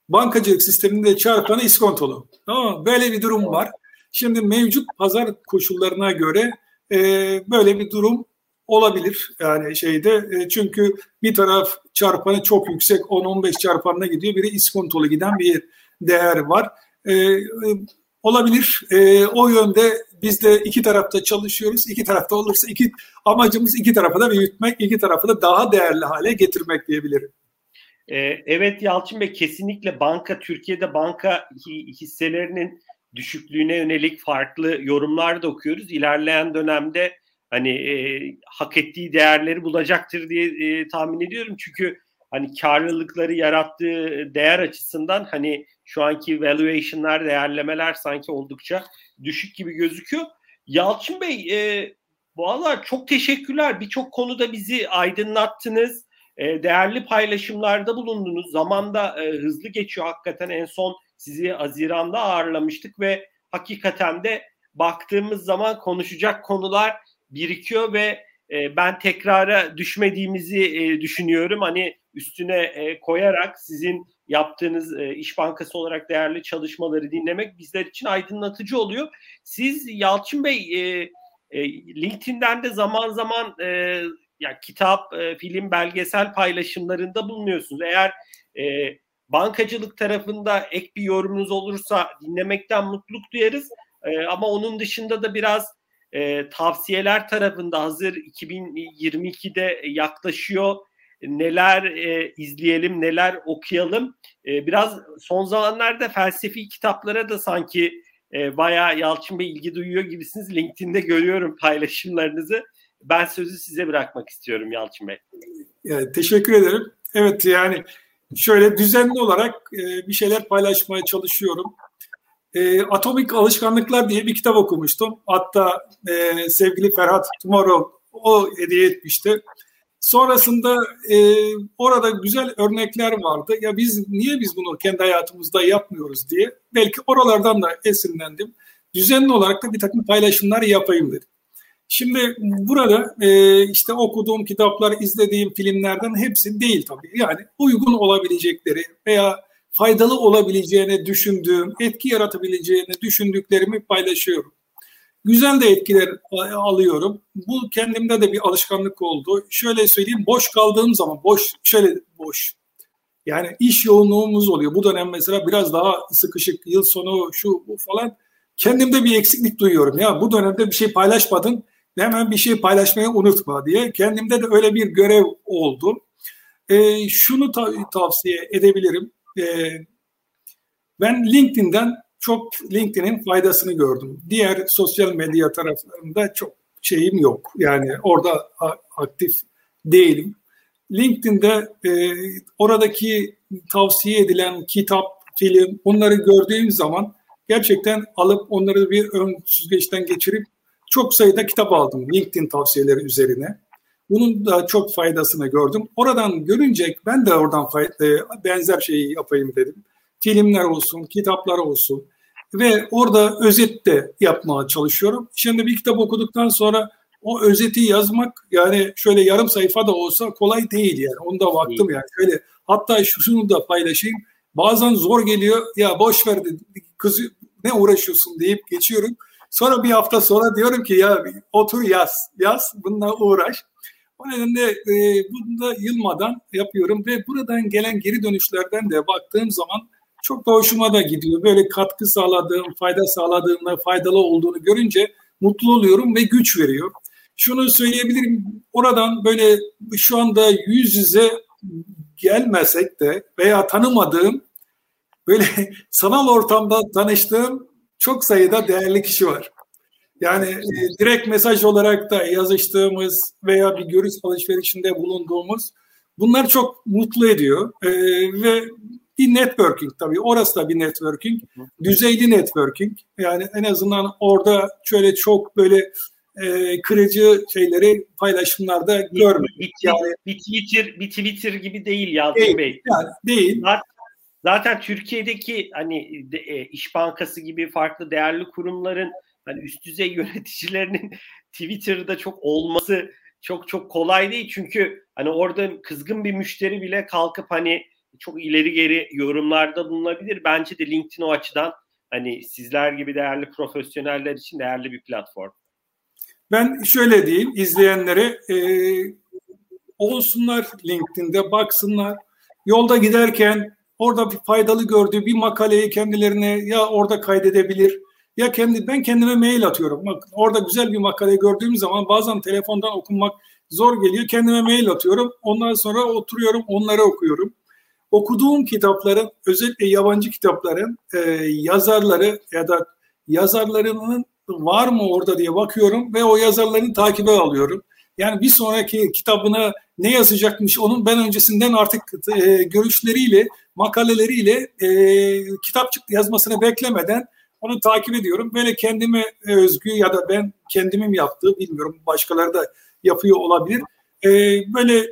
bankacılık sisteminde çarpanı iskontolu. Tamam Böyle bir durum var. Şimdi mevcut pazar koşullarına göre böyle bir durum olabilir yani şeyde e, çünkü bir taraf çarpanı çok yüksek 10-15 çarpanına gidiyor biri iskontolu giden bir değer var. E, e, olabilir e, o yönde biz de iki tarafta çalışıyoruz. İki tarafta olursa iki amacımız iki tarafı da büyütmek, iki tarafı da daha değerli hale getirmek diyebilirim. Ee, evet Yalçın Bey kesinlikle banka Türkiye'de banka hisselerinin düşüklüğüne yönelik farklı yorumlar da okuyoruz. İlerleyen dönemde hani e, hak ettiği değerleri bulacaktır diye e, tahmin ediyorum. Çünkü hani karlılıkları yarattığı değer açısından hani şu anki valuation'lar, değerlemeler sanki oldukça düşük gibi gözüküyor. Yalçın Bey, e, valla çok teşekkürler. Birçok konuda bizi aydınlattınız. E, değerli paylaşımlarda bulundunuz. Zamanda e, hızlı geçiyor hakikaten. En son sizi Haziran'da ağırlamıştık ve hakikaten de baktığımız zaman konuşacak konular birikiyor ve e, ben tekrara düşmediğimizi e, düşünüyorum. Hani üstüne e, koyarak sizin yaptığınız e, İş Bankası olarak değerli çalışmaları dinlemek bizler için aydınlatıcı oluyor. Siz Yalçın Bey e, e, LinkedIn'den de zaman zaman e, ya kitap, e, film, belgesel paylaşımlarında bulunuyorsunuz. Eğer e, bankacılık tarafında ek bir yorumunuz olursa dinlemekten mutluluk duyarız. E, ama onun dışında da biraz e, tavsiyeler tarafında hazır 2022'de yaklaşıyor neler e, izleyelim, neler okuyalım. E, biraz son zamanlarda felsefi kitaplara da sanki e, bayağı Yalçın Bey ilgi duyuyor gibisiniz. LinkedIn'de görüyorum paylaşımlarınızı. Ben sözü size bırakmak istiyorum Yalçın Bey. Yani, teşekkür ederim. Evet yani şöyle düzenli olarak e, bir şeyler paylaşmaya çalışıyorum. E, Atomik Alışkanlıklar diye bir kitap okumuştum. Hatta e, sevgili Ferhat Tomorrow o hediye etmişti. Sonrasında e, orada güzel örnekler vardı. Ya biz niye biz bunu kendi hayatımızda yapmıyoruz diye. Belki oralardan da esinlendim. Düzenli olarak da bir takım paylaşımlar yapayım dedim. Şimdi burada e, işte okuduğum kitaplar, izlediğim filmlerden hepsi değil tabii. Yani uygun olabilecekleri veya faydalı olabileceğini düşündüğüm, etki yaratabileceğini düşündüklerimi paylaşıyorum. Güzel de etkiler alıyorum. Bu kendimde de bir alışkanlık oldu. Şöyle söyleyeyim, boş kaldığım zaman, boş, şöyle boş. Yani iş yoğunluğumuz oluyor. Bu dönem mesela biraz daha sıkışık, yıl sonu şu bu falan. Kendimde bir eksiklik duyuyorum. Ya bu dönemde bir şey paylaşmadın, hemen bir şey paylaşmayı unutma diye. Kendimde de öyle bir görev oldu. E, şunu ta- tavsiye edebilirim. E, ben LinkedIn'den çok LinkedIn'in faydasını gördüm. Diğer sosyal medya taraflarında çok şeyim yok. Yani orada aktif değilim. LinkedIn'de e, oradaki tavsiye edilen kitap, film onları gördüğüm zaman gerçekten alıp onları bir ön süzgeçten geçirip çok sayıda kitap aldım LinkedIn tavsiyeleri üzerine. Bunun da çok faydasını gördüm. Oradan görünce ben de oradan e, benzer şeyi yapayım dedim filmler olsun, kitaplar olsun ve orada özet de yapmaya çalışıyorum. Şimdi bir kitap okuduktan sonra o özeti yazmak yani şöyle yarım sayfa da olsa kolay değil yani. Onu da baktım yani. Şöyle hatta şunu da paylaşayım. Bazen zor geliyor. Ya boş ver kız ne uğraşıyorsun deyip geçiyorum. Sonra bir hafta sonra diyorum ki ya otur yaz. Yaz bununla uğraş. O nedenle e, bunu da yılmadan yapıyorum ve buradan gelen geri dönüşlerden de baktığım zaman çok da hoşuma da gidiyor. Böyle katkı sağladığım, fayda sağladığımda faydalı olduğunu görünce mutlu oluyorum ve güç veriyor. Şunu söyleyebilirim, oradan böyle şu anda yüz yüze gelmesek de veya tanımadığım böyle <laughs> sanal ortamda tanıştığım çok sayıda değerli kişi var. Yani e, direkt mesaj olarak da yazıştığımız veya bir görüş alışverişinde bulunduğumuz bunlar çok mutlu ediyor. E, ve bir networking tabii. Orası da bir networking. Düzeyli networking. Yani en azından orada şöyle çok böyle e, kırıcı şeyleri paylaşımlarda görmedik. Bir, yani, bir Twitter bir Twitter gibi değil Yalçın değil, Bey. Yani değil. Zaten, zaten Türkiye'deki hani de, e, İş Bankası gibi farklı değerli kurumların hani üst düzey <laughs> yöneticilerinin Twitter'da çok olması çok çok kolay değil çünkü hani orada kızgın bir müşteri bile kalkıp hani çok ileri geri yorumlarda bulunabilir. Bence de LinkedIn o açıdan hani sizler gibi değerli profesyoneller için değerli bir platform. Ben şöyle diyeyim izleyenlere e, olsunlar LinkedIn'de baksınlar. Yolda giderken orada bir faydalı gördüğü bir makaleyi kendilerine ya orada kaydedebilir ya kendi ben kendime mail atıyorum. Bak orada güzel bir makale gördüğüm zaman bazen telefondan okunmak zor geliyor. Kendime mail atıyorum. Ondan sonra oturuyorum, onları okuyorum. Okuduğum kitapların, özellikle yabancı kitapların e, yazarları ya da yazarlarının var mı orada diye bakıyorum ve o yazarları takibe alıyorum. Yani bir sonraki kitabına ne yazacakmış onun ben öncesinden artık e, görüşleriyle, makaleleriyle e, kitap yazmasını beklemeden onu takip ediyorum. Böyle kendime özgü ya da ben kendimin yaptığı bilmiyorum başkaları da yapıyor olabilir. E, böyle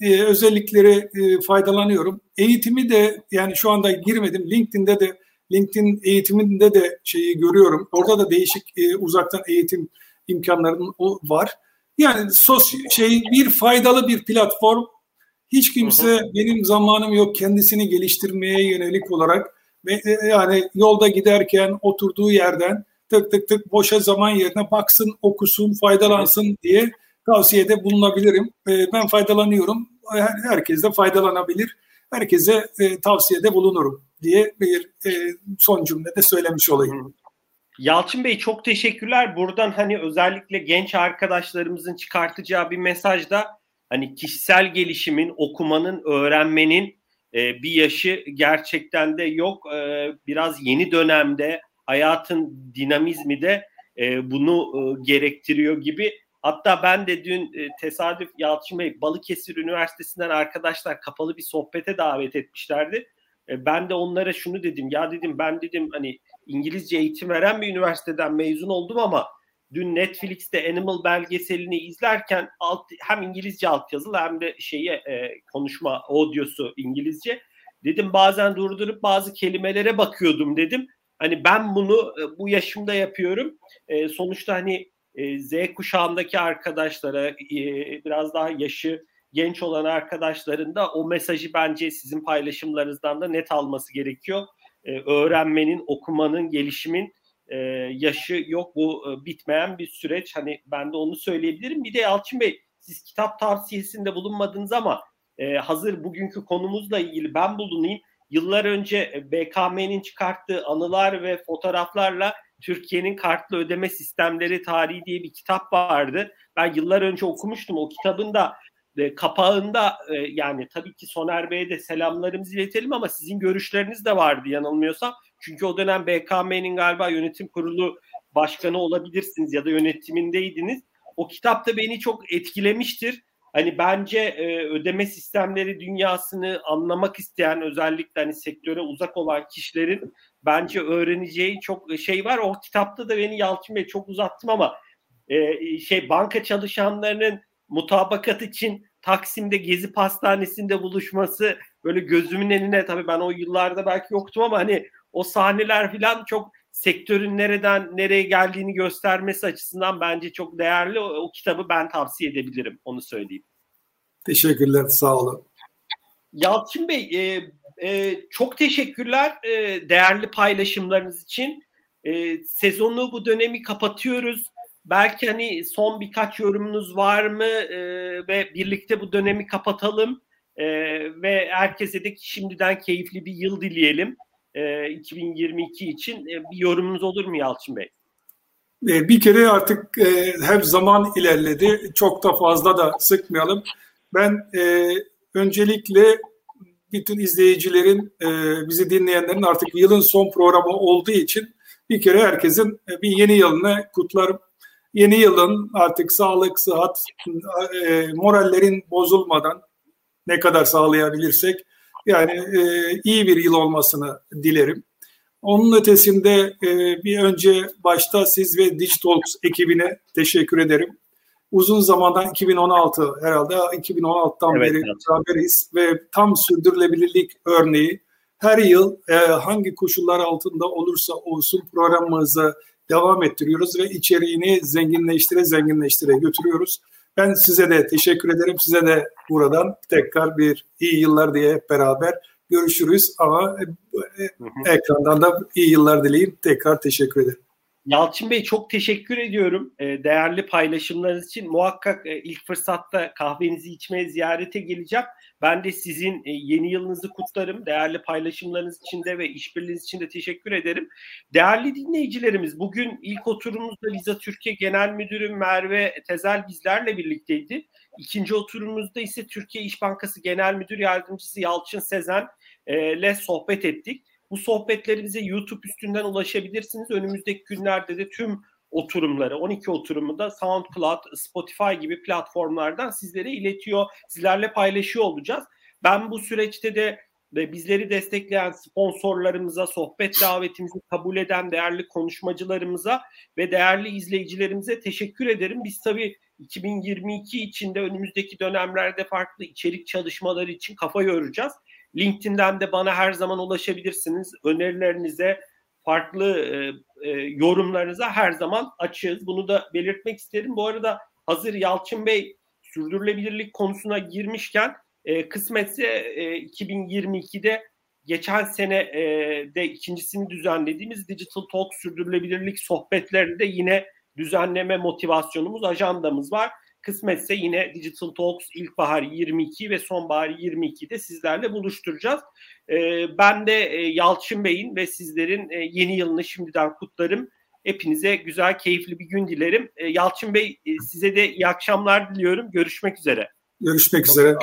e, özellikleri e, faydalanıyorum. Eğitimi de yani şu anda girmedim. LinkedIn'de de LinkedIn eğitiminde de şeyi görüyorum. Orada da değişik e, uzaktan eğitim imkanlarının var. Yani sos şey bir faydalı bir platform. Hiç kimse hı hı. benim zamanım yok kendisini geliştirmeye yönelik olarak yani yolda giderken oturduğu yerden tık tık tık boşa zaman yerine baksın, okusun, faydalansın diye tavsiyede bulunabilirim. E, ben faydalanıyorum. Herkes de faydalanabilir. Herkese e, tavsiyede bulunurum diye bir son cümlede söylemiş olayım. Yalçın Bey çok teşekkürler. Buradan hani özellikle genç arkadaşlarımızın çıkartacağı bir mesaj da hani kişisel gelişimin, okumanın, öğrenmenin e, bir yaşı gerçekten de yok. E, biraz yeni dönemde hayatın dinamizmi de e, bunu e, gerektiriyor gibi. Hatta ben de dün e, tesadüf Yalçın Bey Balıkesir Üniversitesi'nden arkadaşlar kapalı bir sohbete davet etmişlerdi. Ben de onlara şunu dedim. Ya dedim ben dedim hani İngilizce eğitim veren bir üniversiteden mezun oldum ama dün Netflix'te Animal belgeselini izlerken alt, hem İngilizce altyazılı hem de şeye e, konuşma audiosu İngilizce. Dedim bazen durdurup bazı kelimelere bakıyordum dedim. Hani ben bunu e, bu yaşımda yapıyorum. E, sonuçta hani e, Z kuşağındaki arkadaşlara e, biraz daha yaşı genç olan arkadaşların da o mesajı bence sizin paylaşımlarınızdan da net alması gerekiyor. E, öğrenmenin, okumanın, gelişimin e, yaşı yok. Bu e, bitmeyen bir süreç. Hani ben de onu söyleyebilirim. Bir de Yalçın Bey siz kitap tavsiyesinde bulunmadınız ama e, hazır bugünkü konumuzla ilgili ben bulunayım. Yıllar önce BKM'nin çıkarttığı anılar ve fotoğraflarla Türkiye'nin kartlı ödeme sistemleri tarihi diye bir kitap vardı. Ben yıllar önce okumuştum. O kitabın da e, kapağında e, yani tabii ki Soner Bey'e de selamlarımızı iletelim ama sizin görüşleriniz de vardı yanılmıyorsam. Çünkü o dönem BKM'nin galiba yönetim kurulu başkanı olabilirsiniz ya da yönetimindeydiniz. O kitap da beni çok etkilemiştir. Hani bence e, ödeme sistemleri dünyasını anlamak isteyen özellikle hani sektöre uzak olan kişilerin bence öğreneceği çok şey var. O kitapta da beni Yalçın Bey çok uzattım ama e, şey banka çalışanlarının mutabakat için Taksim'de Gezi Pastanesi'nde buluşması böyle gözümün eline tabii ben o yıllarda belki yoktum ama hani o sahneler falan çok sektörün nereden nereye geldiğini göstermesi açısından bence çok değerli. O, o kitabı ben tavsiye edebilirim onu söyleyeyim. Teşekkürler sağ olun. Yalçın Bey e, e, çok teşekkürler e, değerli paylaşımlarınız için. E, sezonu bu dönemi kapatıyoruz. Belki hani son birkaç yorumunuz var mı e, ve birlikte bu dönemi kapatalım e, ve herkese de şimdiden keyifli bir yıl dileyelim e, 2022 için. E, bir yorumunuz olur mu Yalçın Bey? E, bir kere artık e, hep zaman ilerledi. Çok da fazla da sıkmayalım. Ben e, öncelikle bütün izleyicilerin, e, bizi dinleyenlerin artık yılın son programı olduğu için bir kere herkesin bir yeni yılını kutlarım yeni yılın artık sağlık, sıhhat, morallerin bozulmadan ne kadar sağlayabilirsek yani e, iyi bir yıl olmasını dilerim. Onun ötesinde e, bir önce başta siz ve Digitalks ekibine teşekkür ederim. Uzun zamandan 2016 herhalde 2016'dan evet, beri evet. beraberiz ve tam sürdürülebilirlik örneği her yıl e, hangi koşullar altında olursa olsun programımızı devam ettiriyoruz ve içeriğini zenginleştire zenginleştire götürüyoruz. Ben size de teşekkür ederim. Size de buradan tekrar bir iyi yıllar diye hep beraber görüşürüz. Ama e, ekrandan da iyi yıllar dileyim. Tekrar teşekkür ederim. Yalçın Bey çok teşekkür ediyorum e, değerli paylaşımlarınız için. Muhakkak e, ilk fırsatta kahvenizi içmeye ziyarete geleceğim. Ben de sizin e, yeni yılınızı kutlarım. Değerli paylaşımlarınız için de ve işbirliğiniz için de teşekkür ederim. Değerli dinleyicilerimiz bugün ilk oturumumuzda Visa Türkiye Genel Müdürü Merve Tezel bizlerle birlikteydi. İkinci oturumumuzda ise Türkiye İş Bankası Genel Müdür Yardımcısı Yalçın Sezen ile sohbet ettik. Bu sohbetlerimize YouTube üstünden ulaşabilirsiniz. Önümüzdeki günlerde de tüm oturumları, 12 oturumu da SoundCloud, Spotify gibi platformlardan sizlere iletiyor, sizlerle paylaşıyor olacağız. Ben bu süreçte de ve bizleri destekleyen sponsorlarımıza, sohbet davetimizi kabul eden değerli konuşmacılarımıza ve değerli izleyicilerimize teşekkür ederim. Biz tabii 2022 içinde önümüzdeki dönemlerde farklı içerik çalışmaları için kafa yoracağız. LinkedIn'den de bana her zaman ulaşabilirsiniz. Önerilerinize, farklı e, e, yorumlarınıza her zaman açığız. Bunu da belirtmek isterim. Bu arada hazır Yalçın Bey sürdürülebilirlik konusuna girmişken e, kısmetse e, 2022'de geçen sene e, de ikincisini düzenlediğimiz Digital Talk sürdürülebilirlik sohbetlerinde yine düzenleme motivasyonumuz, ajandamız var. Kısmetse yine Digital Talks ilkbahar 22 ve sonbahar 22'de sizlerle buluşturacağız. Ee, ben de e, Yalçın Bey'in ve sizlerin e, yeni yılını şimdiden kutlarım. Hepinize güzel, keyifli bir gün dilerim. Ee, Yalçın Bey e, size de iyi akşamlar diliyorum. Görüşmek üzere. Görüşmek üzere.